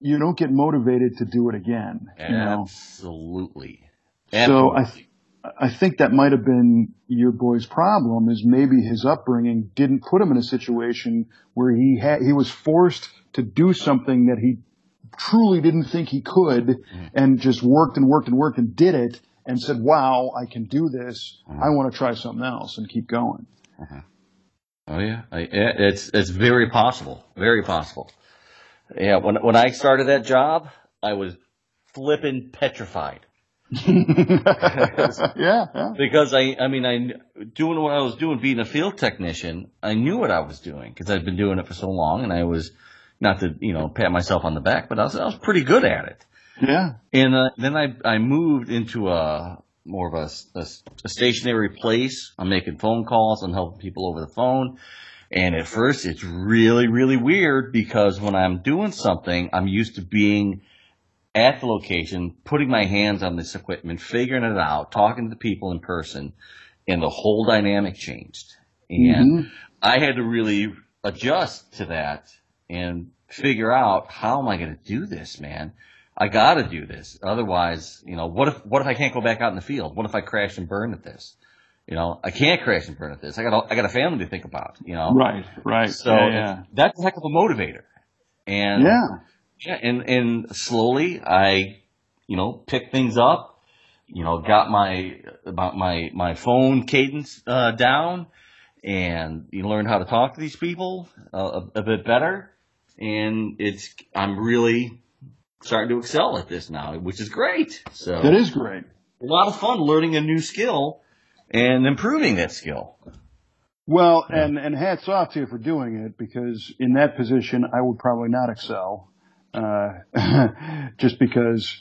[SPEAKER 1] you don't get motivated to do it again. You know?
[SPEAKER 2] Absolutely.
[SPEAKER 1] So I,
[SPEAKER 2] Absolutely.
[SPEAKER 1] I think that might have been your boy's problem is maybe his upbringing didn't put him in a situation where he had, he was forced to do something that he truly didn't think he could mm-hmm. and just worked and worked and worked and did it and said, wow, I can do this. Mm-hmm. I want to try something else and keep going. Mm-hmm.
[SPEAKER 2] Oh yeah, I, it's it's very possible, very possible. Yeah, when when I started that job, I was flipping petrified
[SPEAKER 1] yeah, yeah.
[SPEAKER 2] because I I mean I doing what I was doing, being a field technician, I knew what I was doing because I'd been doing it for so long, and I was not to you know pat myself on the back, but I was I was pretty good at it.
[SPEAKER 1] Yeah.
[SPEAKER 2] And uh, then I I moved into a more of a, a, a stationary place. I'm making phone calls. I'm helping people over the phone. And at first, it's really really weird because when I'm doing something, I'm used to being at the location, putting my hands on this equipment, figuring it out, talking to the people in person, and the whole dynamic changed. And
[SPEAKER 1] Mhm.
[SPEAKER 2] I had to really adjust to that and figure out how am I going to do this, man? I got to do this. Otherwise, you know, what if what if I can't go back out in the field? What if I crash and burn at this? You know, I can't crash and burn at this. I got a, I got a family to think about. You know,
[SPEAKER 1] Right, right.
[SPEAKER 2] So
[SPEAKER 1] yeah, yeah.
[SPEAKER 2] that's a heck of a motivator. And
[SPEAKER 1] Yeah.
[SPEAKER 2] Yeah, and and slowly I, you know, picked things up. You know, got my about my my phone cadence uh, down, and you learn how to talk to these people uh, a, a bit better. And it's I'm really starting to excel at this now, which is great. So
[SPEAKER 1] That is great.
[SPEAKER 2] a lot of fun learning a new skill and improving that skill.
[SPEAKER 1] Well, and, and hats off to you for doing it because in that position, I would probably not excel. Uh, just because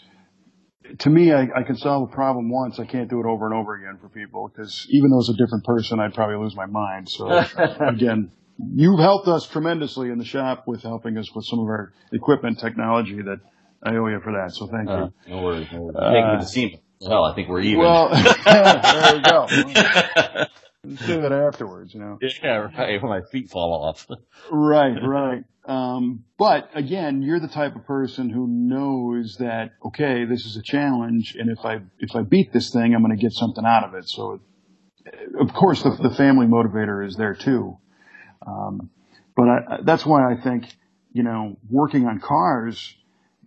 [SPEAKER 1] to me, I, I can solve a problem once. I can't do it over and over again for people because even though it's a different person, I'd probably lose my mind. So again, you've helped us tremendously in the shop with helping us with some of our equipment technology that I owe you for that. So thank
[SPEAKER 2] Uh,
[SPEAKER 1] you.
[SPEAKER 2] no worries. No worries.
[SPEAKER 1] Uh,
[SPEAKER 2] Taking me to see Hell, I think we're even.
[SPEAKER 1] Well, there you go. Say that afterwards, you know.
[SPEAKER 2] yeah, right. When my feet fall off.
[SPEAKER 1] Right, right. Um, but again, you're the type of person who knows that okay, this is a challenge, and if I if I beat this thing, I'm going to get something out of it. So, of course, the, the family motivator is there too. Um, but I, that's why I think you know working on cars,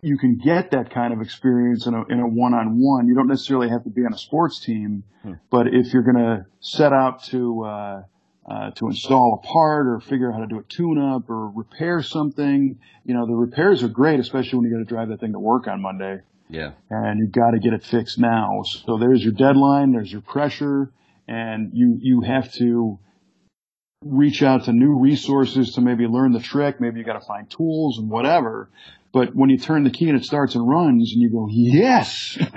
[SPEAKER 1] you can get that kind of experience in a in a one on one. You don't necessarily have to be on a sports team,
[SPEAKER 2] Hmm.
[SPEAKER 1] but if you're going to set out to uh, uh, to install a part or figure out how to do a tune up or repair something. You know, the repairs are great, especially when you got to drive that thing to work on Monday
[SPEAKER 2] Yeah.
[SPEAKER 1] and you've got to get it fixed now. So there's your deadline, there's your pressure, and you, you have to reach out to new resources to maybe learn the trick. Maybe you got to find tools and whatever. But when you turn the key and it starts and runs and you go, yes,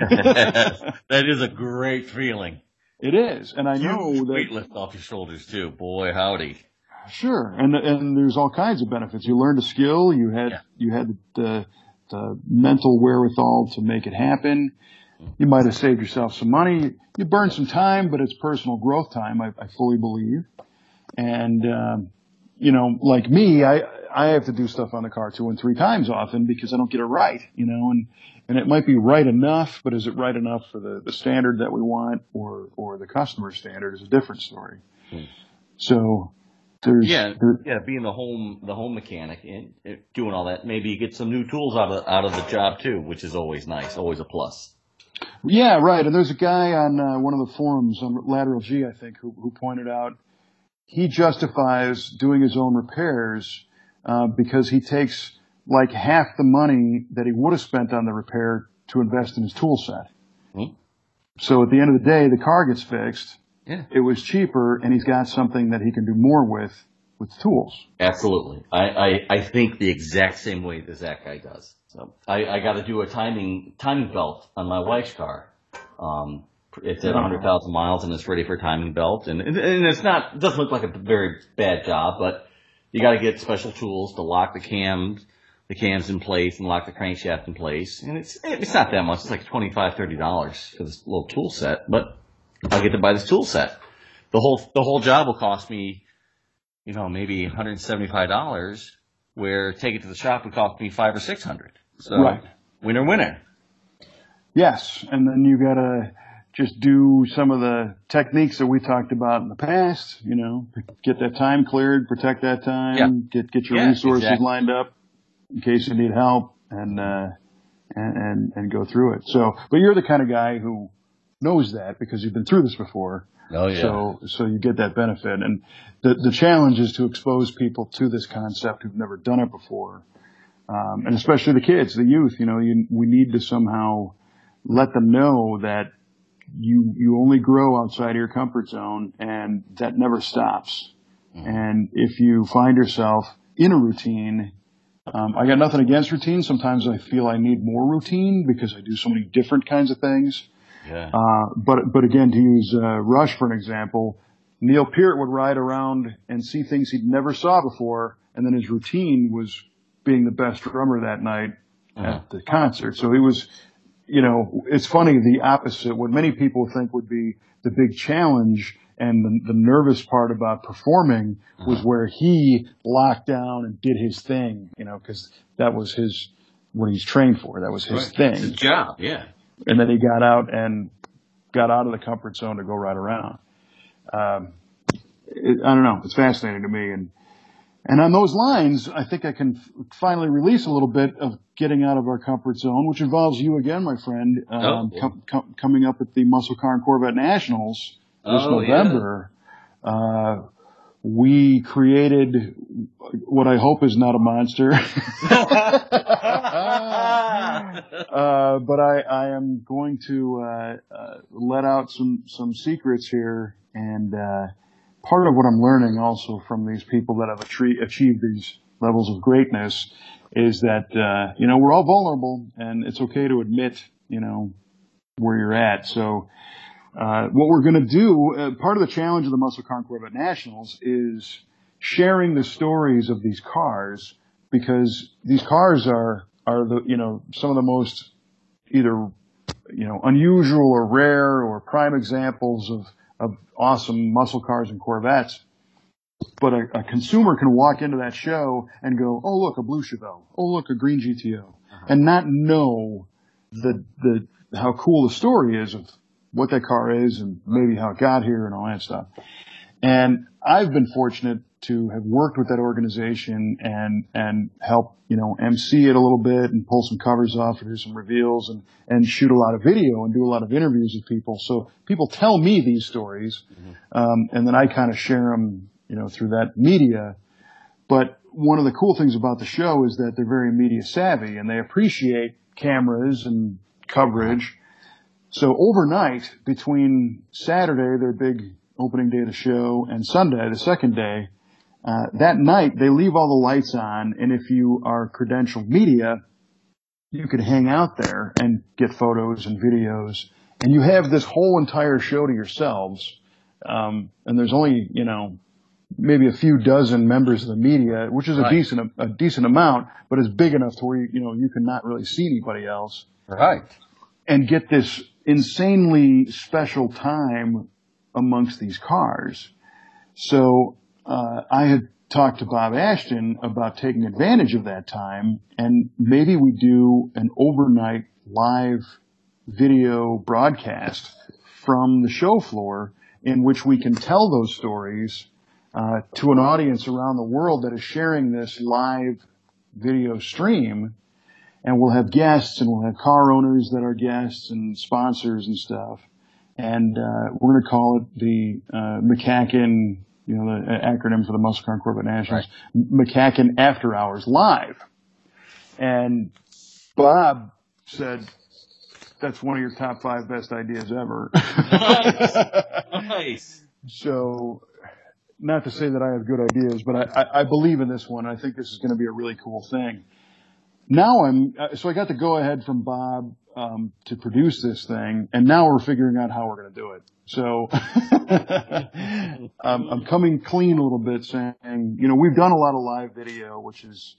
[SPEAKER 2] that is a great feeling.
[SPEAKER 1] It is. And I know that
[SPEAKER 2] weight lift off your shoulders too. Boy, howdy.
[SPEAKER 1] Sure, and and there's all kinds of benefits. You learned a skill. You had
[SPEAKER 2] Yeah.
[SPEAKER 1] you had the, the mental wherewithal to make it happen. You might have saved yourself some money. You burned some time, but it's personal growth time. I, I fully believe. And um, you know, like me, I I have to do stuff on the car two and three times often because I don't get it right. You know, and and it might be right enough, but is it right enough for the the standard that we want, or or the customer standard is a different story.
[SPEAKER 2] Hmm.
[SPEAKER 1] So there's
[SPEAKER 2] Yeah,
[SPEAKER 1] there-
[SPEAKER 2] yeah. Being the home the home mechanic and uh, doing all that, maybe you get some new tools out of out of the job too, which is always nice, always a plus.
[SPEAKER 1] Yeah, right. And there's a guy on uh, one of the forums on Lateral G, I think, who, who pointed out he justifies doing his own repairs uh, because he takes like half the money that he would have spent on the repair to invest in his tool set.
[SPEAKER 2] Hmm.
[SPEAKER 1] So at the end of the day, the car gets fixed.
[SPEAKER 2] Yeah.
[SPEAKER 1] It was cheaper, and he's got something that he can do more with with tools.
[SPEAKER 2] Absolutely. I, I, I think the exact same way that that guy does. So I, I got to do a timing timing belt on my wife's car. Um, it's at 100,000 miles and it's ready for timing belt, and and it's not it doesn't look like a very bad job, but you got to get special tools to lock the cams the cams in place and lock the crankshaft in place, and it's it's not that much. It's like 25 30 dollars for this little tool set, but I'll get to buy this tool set. The whole the whole job will cost me you know, maybe $175, where take it to the shop would cost me five or 600. So,
[SPEAKER 1] Right.
[SPEAKER 2] winner, winner.
[SPEAKER 1] Yes, and then you gotta just do some of the techniques that we talked about in the past. You know, get that time cleared, protect that time,
[SPEAKER 2] Yeah.
[SPEAKER 1] get get your
[SPEAKER 2] Yeah,
[SPEAKER 1] resources
[SPEAKER 2] exactly.
[SPEAKER 1] lined up in case you need help, and uh, and and and go through it. So, but you're the kind of guy who knows that because you've been through this before.
[SPEAKER 2] Oh, yeah.
[SPEAKER 1] So, so you get that benefit. And the, the challenge is to expose people to this concept who've never done it before. Um, and especially the kids, the youth, you know, you, we need to somehow let them know that you, you only grow outside of your comfort zone and that never stops. And if you find yourself in a routine, um, I got nothing against routine. Sometimes I feel I need more routine because I do so many different kinds of things.
[SPEAKER 2] Yeah.
[SPEAKER 1] Uh, but but again, to use uh, Rush for an example, Neil Peart would ride around and see things he'd never saw before, and then his routine was being the best drummer that night
[SPEAKER 2] Uh-huh.
[SPEAKER 1] at the concert. So he was, you know, it's funny the opposite. What many people think would be the big challenge and the, the nervous part about performing was where he locked down and did his thing, you know, because that was his what he's trained for. That was his thing
[SPEAKER 2] It's a job, yeah.
[SPEAKER 1] and then he got out and got out of the comfort zone to go right around. Um, it, I don't know. It's fascinating to me, and and on those lines, I think I can f- finally release a little bit of getting out of our comfort zone, which involves you again, my friend, um,
[SPEAKER 2] Oh.
[SPEAKER 1] com- com- coming up at the Muscle Car and Corvette Nationals this
[SPEAKER 2] Oh, yeah.
[SPEAKER 1] November. Uh, we created what I hope is not a monster. uh, but I, I am going to uh, uh, let out some some secrets here, and uh, part of what I'm learning also from these people that have achieved these levels of greatness is that uh, you know we're all vulnerable, and it's okay to admit you know where you're at. So. Uh, what we're going to do, uh, part of the challenge of the Muscle Car Corvette Nationals is sharing the stories of these cars because these cars are are the you know some of the most either you know unusual or rare or prime examples of of awesome muscle cars and Corvettes. But a, a consumer can walk into that show and go, "Oh look, a blue Chevelle. Oh look, a green GTO," uh-huh. and not know the the how cool the story is of what that car is and maybe how it got here and all that stuff. And I've been fortunate to have worked with that organization and, and help, you know, MC it a little bit and pull some covers off and do some reveals and, and shoot a lot of video and do a lot of interviews with people. So people tell me these stories, um, and then I kind of share them, you know, through that media. But one of the cool things about the show is that they're very media savvy and they appreciate cameras and coverage. So overnight, between Saturday, their big opening day of the show, and Sunday, the second day, uh, that night they leave all the lights on, and if you are credentialed media, you could hang out there and get photos and videos, and you have this whole entire show to yourselves. Um, and there's only you know maybe a few dozen members of the media, which is a
[SPEAKER 2] Right.
[SPEAKER 1] decent a decent amount, but it's big enough to where you, you know you can not really see anybody else
[SPEAKER 2] Right.
[SPEAKER 1] and get this insanely special time amongst these cars. So uh, I had talked to Bob Ashton about taking advantage of that time, and maybe we do an overnight live video broadcast from the show floor in which we can tell those stories uh, to an audience around the world that is sharing this live video stream and we'll have guests and we'll have car owners that are guests and sponsors and stuff. And uh, we're going to call it the uh, McCacken, you know, the acronym for the Muscle Car and Corvette Nationals, McCacken After Hours Live. And Bob said, that's one of your top five best ideas ever.
[SPEAKER 2] Nice.
[SPEAKER 1] So, not to say that I have good ideas, but I, I, I believe in this one. I think this is going to be a really cool thing. Now I'm, uh, so I got the go ahead from Bob, um, to produce this thing, and now we're figuring out how we're going to do it. So, um, I'm coming clean a little bit saying, you know, we've done a lot of live video, which is,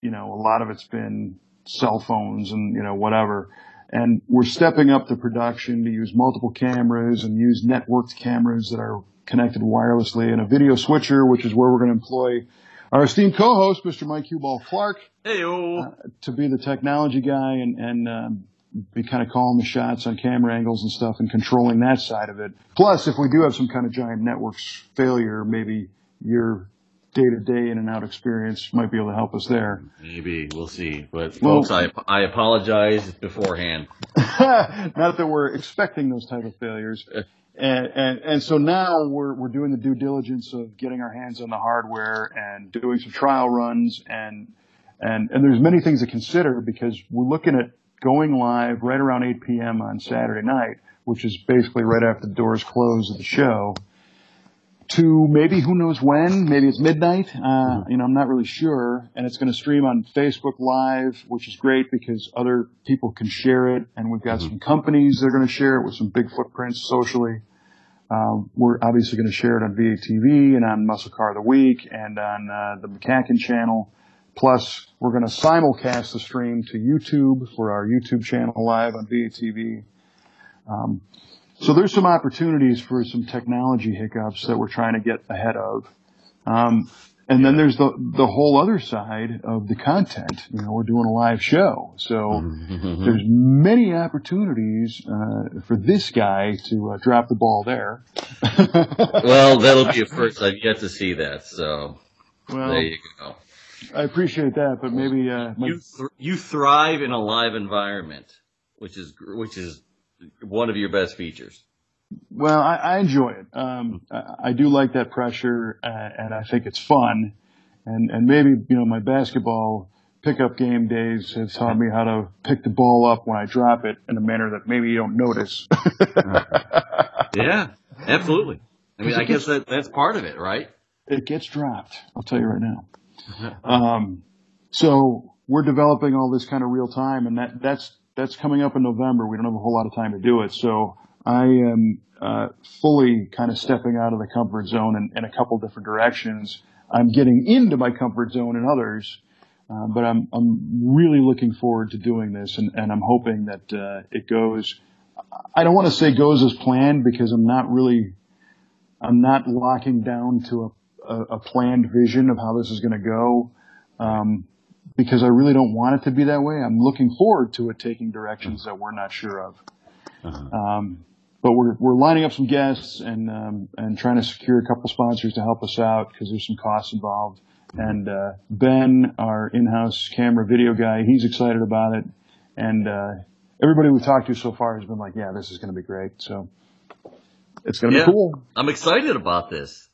[SPEAKER 1] you know, a lot of it's been cell phones and, you know, whatever. And we're stepping up the production to use multiple cameras and use networked cameras that are connected wirelessly and a video switcher, which is where we're going to employ our esteemed co-host, Mr. Mike Huball Clarke,
[SPEAKER 2] Hey,
[SPEAKER 1] uh, to be the technology guy and, and, um, be kind of calling the shots on camera angles and stuff and controlling that side of it. Plus, if we do have some kind of giant network failure, maybe your day to day in and out experience might be able to help us there.
[SPEAKER 2] maybe we'll see. But
[SPEAKER 1] Well-
[SPEAKER 2] folks, I I apologize beforehand.
[SPEAKER 1] Not that we're expecting those type of failures. And, and, and so now we're, we're doing the due diligence of getting our hands on the hardware and doing some trial runs and, and, and there's many things to consider because we're looking at going live right around 8 p.m. on Saturday night, which is basically right after the doors close of the show to maybe who knows when, maybe it's midnight. Uh, you know, I'm not really sure. And it's going to stream on Facebook Live, which is great because other people can share it. And we've got some companies that are going to share it with some big footprints socially. Um, we're obviously going to share it on V8TV and on Muscle Car of the Week and on uh, the McCacken channel. Plus, we're going to simulcast the stream to YouTube for our YouTube channel live on V8TV. Um, so there's some opportunities for some technology hiccups that we're trying to get ahead of. Um, and then there's the the whole other side of the content. You know, we're doing a live show, so there's many opportunities uh, for this guy to uh, drop the ball there.
[SPEAKER 2] well, that'll be a first. I've yet to see that, so
[SPEAKER 1] well,
[SPEAKER 2] there you go.
[SPEAKER 1] I appreciate that, but maybe uh, my,
[SPEAKER 2] You th- you thrive in a live environment, which is which is one of your best features.
[SPEAKER 1] Well, I, I enjoy it. Um, I, I do like that pressure, uh, and I think it's fun. And and maybe you know my basketball pickup game days have taught me how to pick the ball up when I drop it in a manner that maybe you don't notice.
[SPEAKER 2] Yeah, absolutely. I mean, I guess that that's part of it, right?
[SPEAKER 1] it gets dropped. I'll tell you right now. Um, so we're developing all this kind of real time, and that that's that's coming up in November. We don't have a whole lot of time to do it, so I am uh, fully kind of stepping out of the comfort zone in, in a couple different directions. I'm getting into my comfort zone in others, uh, but I'm I'm really looking forward to doing this, and, and I'm hoping that uh, it goes. I don't want to say goes as planned because I'm not really I'm not locking down to a, a, planned vision of how this is going to go, um, because I really don't want it to be that way. I'm looking forward to it taking directions that we're not sure of. Um, but we're we're lining up some guests and um, and trying to secure a couple sponsors to help us out because there's some costs involved. And uh, Ben, our in-house camera video guy, he's excited about it, and uh, everybody we've talked to so far has been like, "Yeah, this is going to be great." So it's going to
[SPEAKER 2] Yeah.
[SPEAKER 1] be cool.
[SPEAKER 2] I'm excited about this.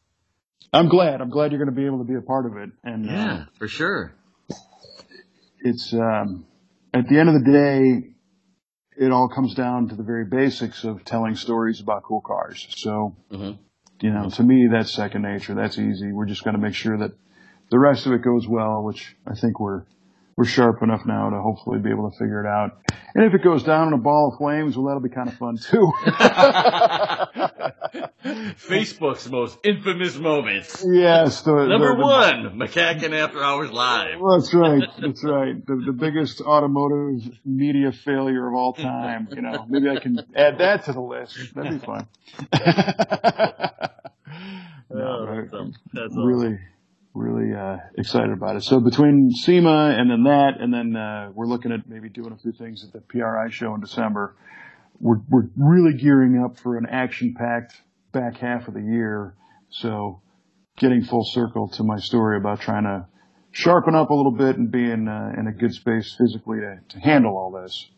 [SPEAKER 1] I'm glad. I'm glad you're going to be able to be a part of it. And uh,
[SPEAKER 2] Yeah, for sure.
[SPEAKER 1] it's um, at the end of the day, it all comes down to the very basics of telling stories about cool cars. So
[SPEAKER 2] hmm
[SPEAKER 1] you know, to me, that's second nature. That's easy. We're just going to make sure that the rest of it goes well, which I think we're we're sharp enough now to hopefully be able to figure it out. And if it goes down in a ball of flames, well, that'll be kind of fun too.
[SPEAKER 2] Facebook's most infamous moments.
[SPEAKER 1] yes. The,
[SPEAKER 2] Number
[SPEAKER 1] the- the-
[SPEAKER 2] one, McCacken After Hours Live.
[SPEAKER 1] That's right. That's right. The, the biggest automotive media failure of all time. You know, maybe I can add that to the list. That'd be fun. no,
[SPEAKER 2] Oh, that's awesome. That's
[SPEAKER 1] really, excited about it. So between SEMA and then that, and then uh, we're looking at maybe doing a few things at the PRI show in December. We're we're really gearing up for an action-packed back half of the year. So getting full circle to my story about trying to sharpen up a little bit and be in, uh, in a good space physically to, to handle all this.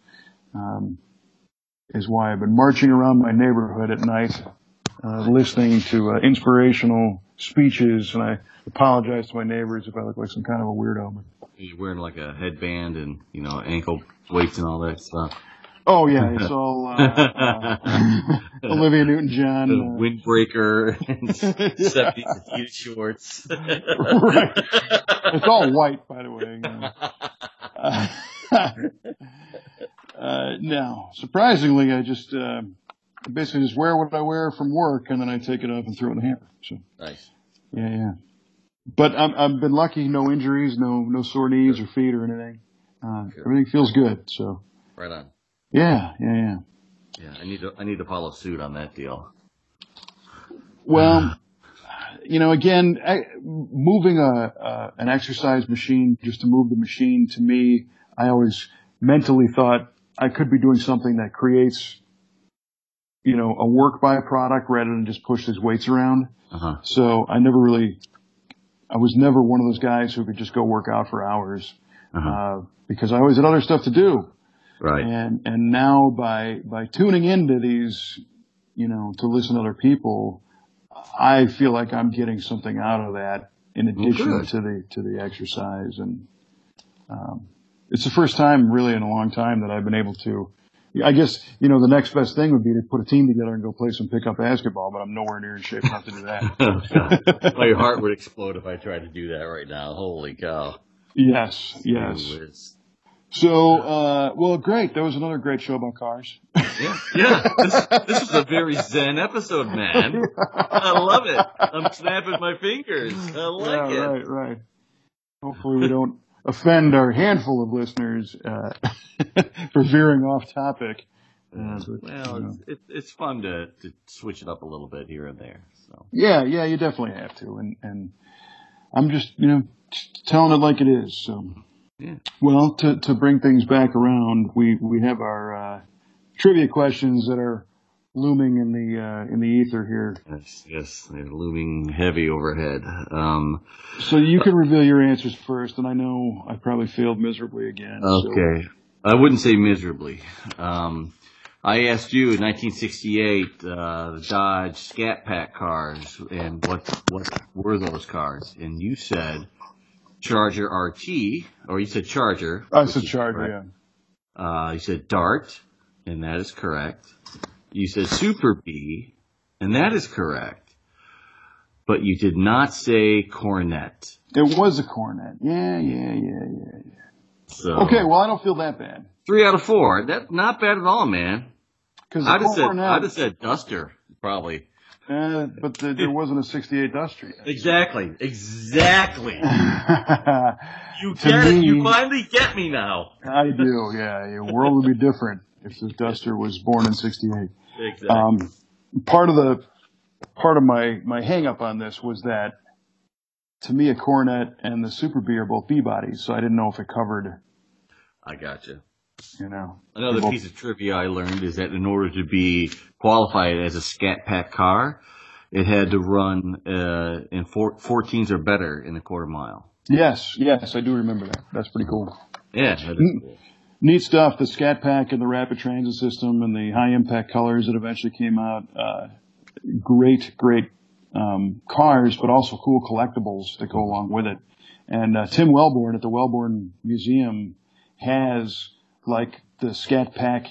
[SPEAKER 1] Um, is why I've been marching around my neighborhood at night, uh, listening to uh, inspirational speeches, and I apologize to my neighbors if I look like some kind of a weirdo.
[SPEAKER 2] You're wearing like a headband and, you know, ankle weights and all that stuff.
[SPEAKER 1] oh yeah, it's all uh, uh, Olivia Newton-John.
[SPEAKER 2] The
[SPEAKER 1] Uh,
[SPEAKER 2] windbreaker and 70s huge shorts.
[SPEAKER 1] right. It's all white, by the way. Uh, uh, no, surprisingly, I just uh, basically just wear what I wear from work, and then I take it off and throw it in the hamper. So
[SPEAKER 2] Nice.
[SPEAKER 1] yeah, yeah. But I'm, I've been lucky, no injuries, no no sore knees or feet or anything. Uh,
[SPEAKER 2] Good.
[SPEAKER 1] everything feels good. So
[SPEAKER 2] Right on.
[SPEAKER 1] yeah, yeah, yeah.
[SPEAKER 2] Yeah, I need to I need to follow suit on that deal.
[SPEAKER 1] Well, you know, again, I, moving a, a an exercise machine just to move the machine to me, I always mentally thought I could be doing something that creates, you know, a work byproduct rather than just push these weights around.
[SPEAKER 2] Uh huh.
[SPEAKER 1] So I never really, I was never one of those guys who could just go work out for hours,
[SPEAKER 2] Uh-huh.
[SPEAKER 1] uh, because I always had other stuff to do.
[SPEAKER 2] Right.
[SPEAKER 1] And and now by by tuning into these, you know, to listen to other people, I feel like I'm getting something out of that in addition
[SPEAKER 2] good.
[SPEAKER 1] to the to the exercise. And um, it's the first time really in a long time that I've been able to. I guess you know the next best thing would be to put a team together and go play some pickup basketball, but I'm nowhere near in shape enough to do that.
[SPEAKER 2] My heart would explode if I tried to do that right now. Holy cow.
[SPEAKER 1] yes, yes. So, uh, well, great. That was another great show about cars.
[SPEAKER 2] Yeah, yeah. This, this was a very zen episode, man. I love it. I'm snapping my fingers. I like
[SPEAKER 1] yeah,
[SPEAKER 2] it.
[SPEAKER 1] right, right. Hopefully, we don't offend our handful of listeners uh, for veering off topic. Uh, but,
[SPEAKER 2] Well,
[SPEAKER 1] you know.
[SPEAKER 2] it's, it's fun to, to switch it up a little bit here and there. So
[SPEAKER 1] yeah, yeah, you definitely have to, and and I'm just you know telling it like it is. So,
[SPEAKER 2] Yeah.
[SPEAKER 1] well, to to bring things back around, we we have our uh, trivia questions that are looming in the uh, in the ether here.
[SPEAKER 2] yes, yes, they're looming heavy overhead. Um,
[SPEAKER 1] So you can reveal your answers first, and I know I probably failed miserably again. so-
[SPEAKER 2] okay, I wouldn't say miserably. Um, I asked you in 1968 uh, the Dodge Scat Pack cars, and what what were those cars? And you said Charger RT, or you said Charger.
[SPEAKER 1] I said Charger,
[SPEAKER 2] correct.
[SPEAKER 1] yeah.
[SPEAKER 2] Uh, you said Dart, and that is correct. You said Super Bee, and that is correct. But you did not say Coronet.
[SPEAKER 1] It was a Coronet. Yeah, yeah, yeah, yeah, yeah.
[SPEAKER 2] So
[SPEAKER 1] Okay, well, I don't feel that bad.
[SPEAKER 2] three out of four. That not bad at all, man.
[SPEAKER 1] Because
[SPEAKER 2] I'd have said I'd have said Duster probably.
[SPEAKER 1] uh, but the, there wasn't a 68 Duster yet.
[SPEAKER 2] Exactly, exactly. You get
[SPEAKER 1] me-
[SPEAKER 2] You finally get me now.
[SPEAKER 1] I do, yeah. The world would be different if the Duster was born in 68.
[SPEAKER 2] Exactly.
[SPEAKER 1] Um, part of the, part of my, my hang up on this was that to me, a Coronet and the Super Bee are both B bodies, so I didn't know if it covered,
[SPEAKER 2] I gotcha.
[SPEAKER 1] you know.
[SPEAKER 2] Another piece of trivia I learned is that in order to be qualified as a Scat Pack car, it had to run uh, in four, 14s or better in a quarter mile.
[SPEAKER 1] Yes, yes, I do remember that. That's pretty cool.
[SPEAKER 2] Yeah, that is cool.
[SPEAKER 1] Neat stuff. The Scat Pack and the Rapid Transit System and the high impact colors that eventually came out. Uh, great, great um, cars, but also cool collectibles that go along with it. And uh, Tim Wellborn at the Wellborn Museum has like the Scat Pack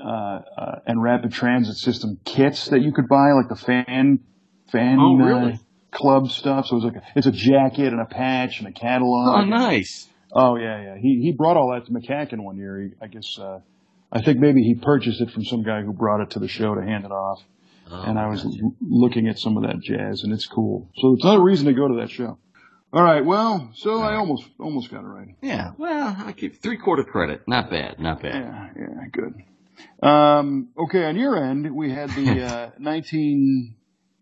[SPEAKER 1] uh, uh, and Rapid Transit System kits that you could buy, like the fan fan
[SPEAKER 2] Oh,
[SPEAKER 1] uh,
[SPEAKER 2] really?
[SPEAKER 1] club stuff. So it's like a, it's a jacket and a patch and a catalog.
[SPEAKER 2] Oh, nice.
[SPEAKER 1] Oh yeah, yeah. He he brought all that to MCACN one year. He, I guess uh, I think maybe he purchased it from some guy who brought it to the show to hand it off.
[SPEAKER 2] Oh,
[SPEAKER 1] and I was
[SPEAKER 2] gotcha.
[SPEAKER 1] l- looking at some of that jazz, and it's cool. So it's another reason to go to that show. All right. Well, so I almost almost got it right.
[SPEAKER 2] Yeah, well, I give three quarter credit. Not bad, not bad.
[SPEAKER 1] Yeah, yeah, good. Um, okay, on your end, we had the uh,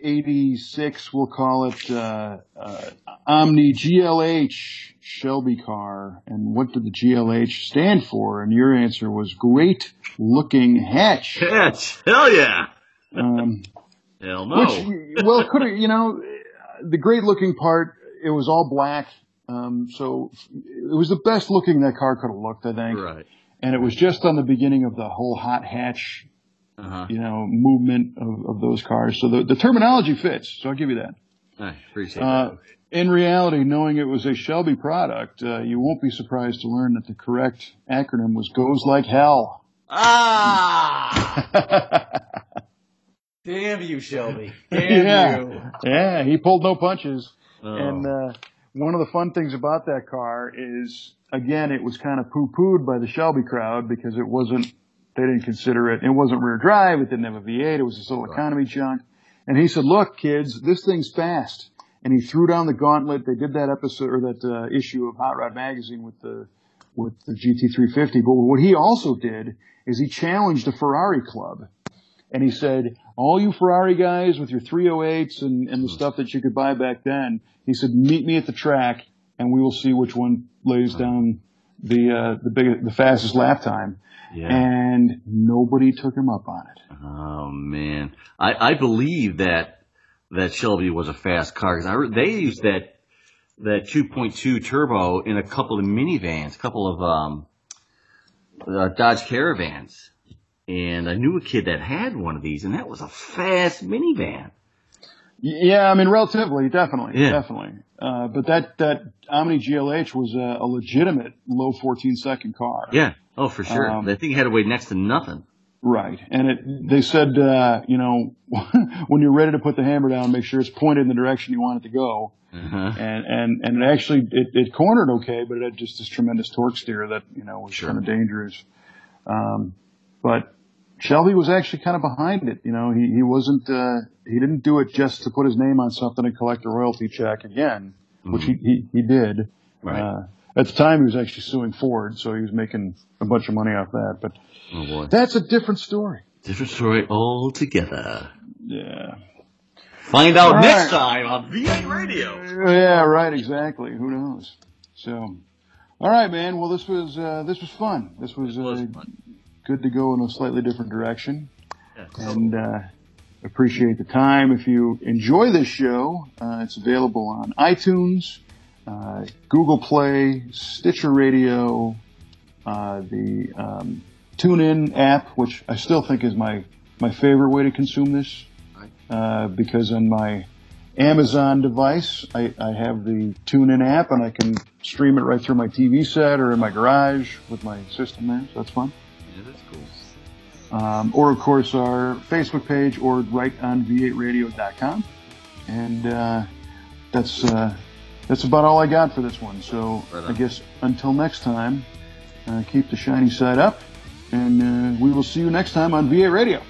[SPEAKER 1] 1986, we'll call it uh, uh, Omni GLH Shelby car. And what did the GLH stand for? And your answer was Great Looking Hatch.
[SPEAKER 2] Catch, hell yeah,
[SPEAKER 1] Um,
[SPEAKER 2] hell no.
[SPEAKER 1] which, well, could have, you know, the great looking part, it was all black. Um, so it was the best looking that car could have looked, I think.
[SPEAKER 2] right.
[SPEAKER 1] And it was just on the beginning of the whole hot hatch
[SPEAKER 2] Uh huh.
[SPEAKER 1] you know, movement of, of those cars. So the, the terminology fits. So I'll give you that.
[SPEAKER 2] I appreciate
[SPEAKER 1] Uh,
[SPEAKER 2] that.
[SPEAKER 1] in reality, knowing it was a Shelby product, uh, you won't be surprised to learn that the correct acronym was goes like hell.
[SPEAKER 2] Ah! Damn you, Shelby.
[SPEAKER 1] Damn yeah. You. Yeah, he pulled no punches.
[SPEAKER 2] Oh.
[SPEAKER 1] And, uh, one of the fun things about that car is, again, it was kind of poo-pooed by the Shelby crowd because it wasn't, they didn't consider it, it wasn't rear drive, it didn't have a V8, it was this little economy junk. And he said, look, kids, this thing's fast. And he threw down the gauntlet. They did that episode or that uh, issue of Hot Rod Magazine with the, with the GT350. But what he also did is he challenged the Ferrari club. And he said, all you Ferrari guys with your 308s and, and the stuff that you could buy back then, he said, meet me at the track and we will see which one lays down the, uh, the big, the fastest lap time.
[SPEAKER 2] Yeah.
[SPEAKER 1] And nobody took him up on it.
[SPEAKER 2] Oh man, I, I believe that that Shelby was a fast car because I they used that that 2.2 turbo in a couple of minivans, a couple of um, uh, Dodge Caravans, and I knew a kid that had one of these, and that was a fast minivan.
[SPEAKER 1] Yeah, I mean, relatively, definitely,
[SPEAKER 2] Yeah.
[SPEAKER 1] definitely. Uh, but that, that Omni GLH was a, a legitimate low 14 second car.
[SPEAKER 2] Yeah, oh for sure.
[SPEAKER 1] Um,
[SPEAKER 2] that thing had to weigh next to nothing.
[SPEAKER 1] Right. And it, they said, uh, you know, when you're ready to put the hammer down, make sure it's pointed in the direction you want it to go.
[SPEAKER 2] Uh-huh.
[SPEAKER 1] And, and, and it actually, it, it cornered okay, but it had just this tremendous torque steer that, you know, was
[SPEAKER 2] Sure.
[SPEAKER 1] kind of dangerous. Um, but Shelby was actually kind of behind it. You know, he, he wasn't, uh, he didn't do it just to put his name on something and collect a royalty check again, which he, he, he did.
[SPEAKER 2] Mm-hmm. Right.
[SPEAKER 1] Uh, at the time he was actually suing Ford, so he was making a bunch of money off that, but
[SPEAKER 2] Oh
[SPEAKER 1] that's a different story.
[SPEAKER 2] different story altogether.
[SPEAKER 1] Yeah.
[SPEAKER 2] Find out
[SPEAKER 1] All
[SPEAKER 2] next
[SPEAKER 1] right.
[SPEAKER 2] time on V8 Radio.
[SPEAKER 1] Yeah, right, exactly. Who knows? So, all right, man. Well, this was, uh, this was fun. This was,
[SPEAKER 2] was
[SPEAKER 1] uh,
[SPEAKER 2] fun.
[SPEAKER 1] Good to go in a slightly different direction.
[SPEAKER 2] Yeah.
[SPEAKER 1] and uh, appreciate the time. If you enjoy this show, uh, it's available on iTunes, uh, Google Play, Stitcher Radio, uh, the um, TuneIn app, which I still think is my my favorite way to consume this, uh, because on my Amazon device, I, I have the TuneIn app, and I can stream it right through my TV set or in my garage with my system there. So that's fun
[SPEAKER 2] that's cool.
[SPEAKER 1] um, or of course our Facebook page, or right on v8radio.com. And uh, that's uh, that's about all I got for this one. So
[SPEAKER 2] Right.
[SPEAKER 1] I guess until next time, uh, keep the shiny side up, and uh, we will see you next time on V8 Radio.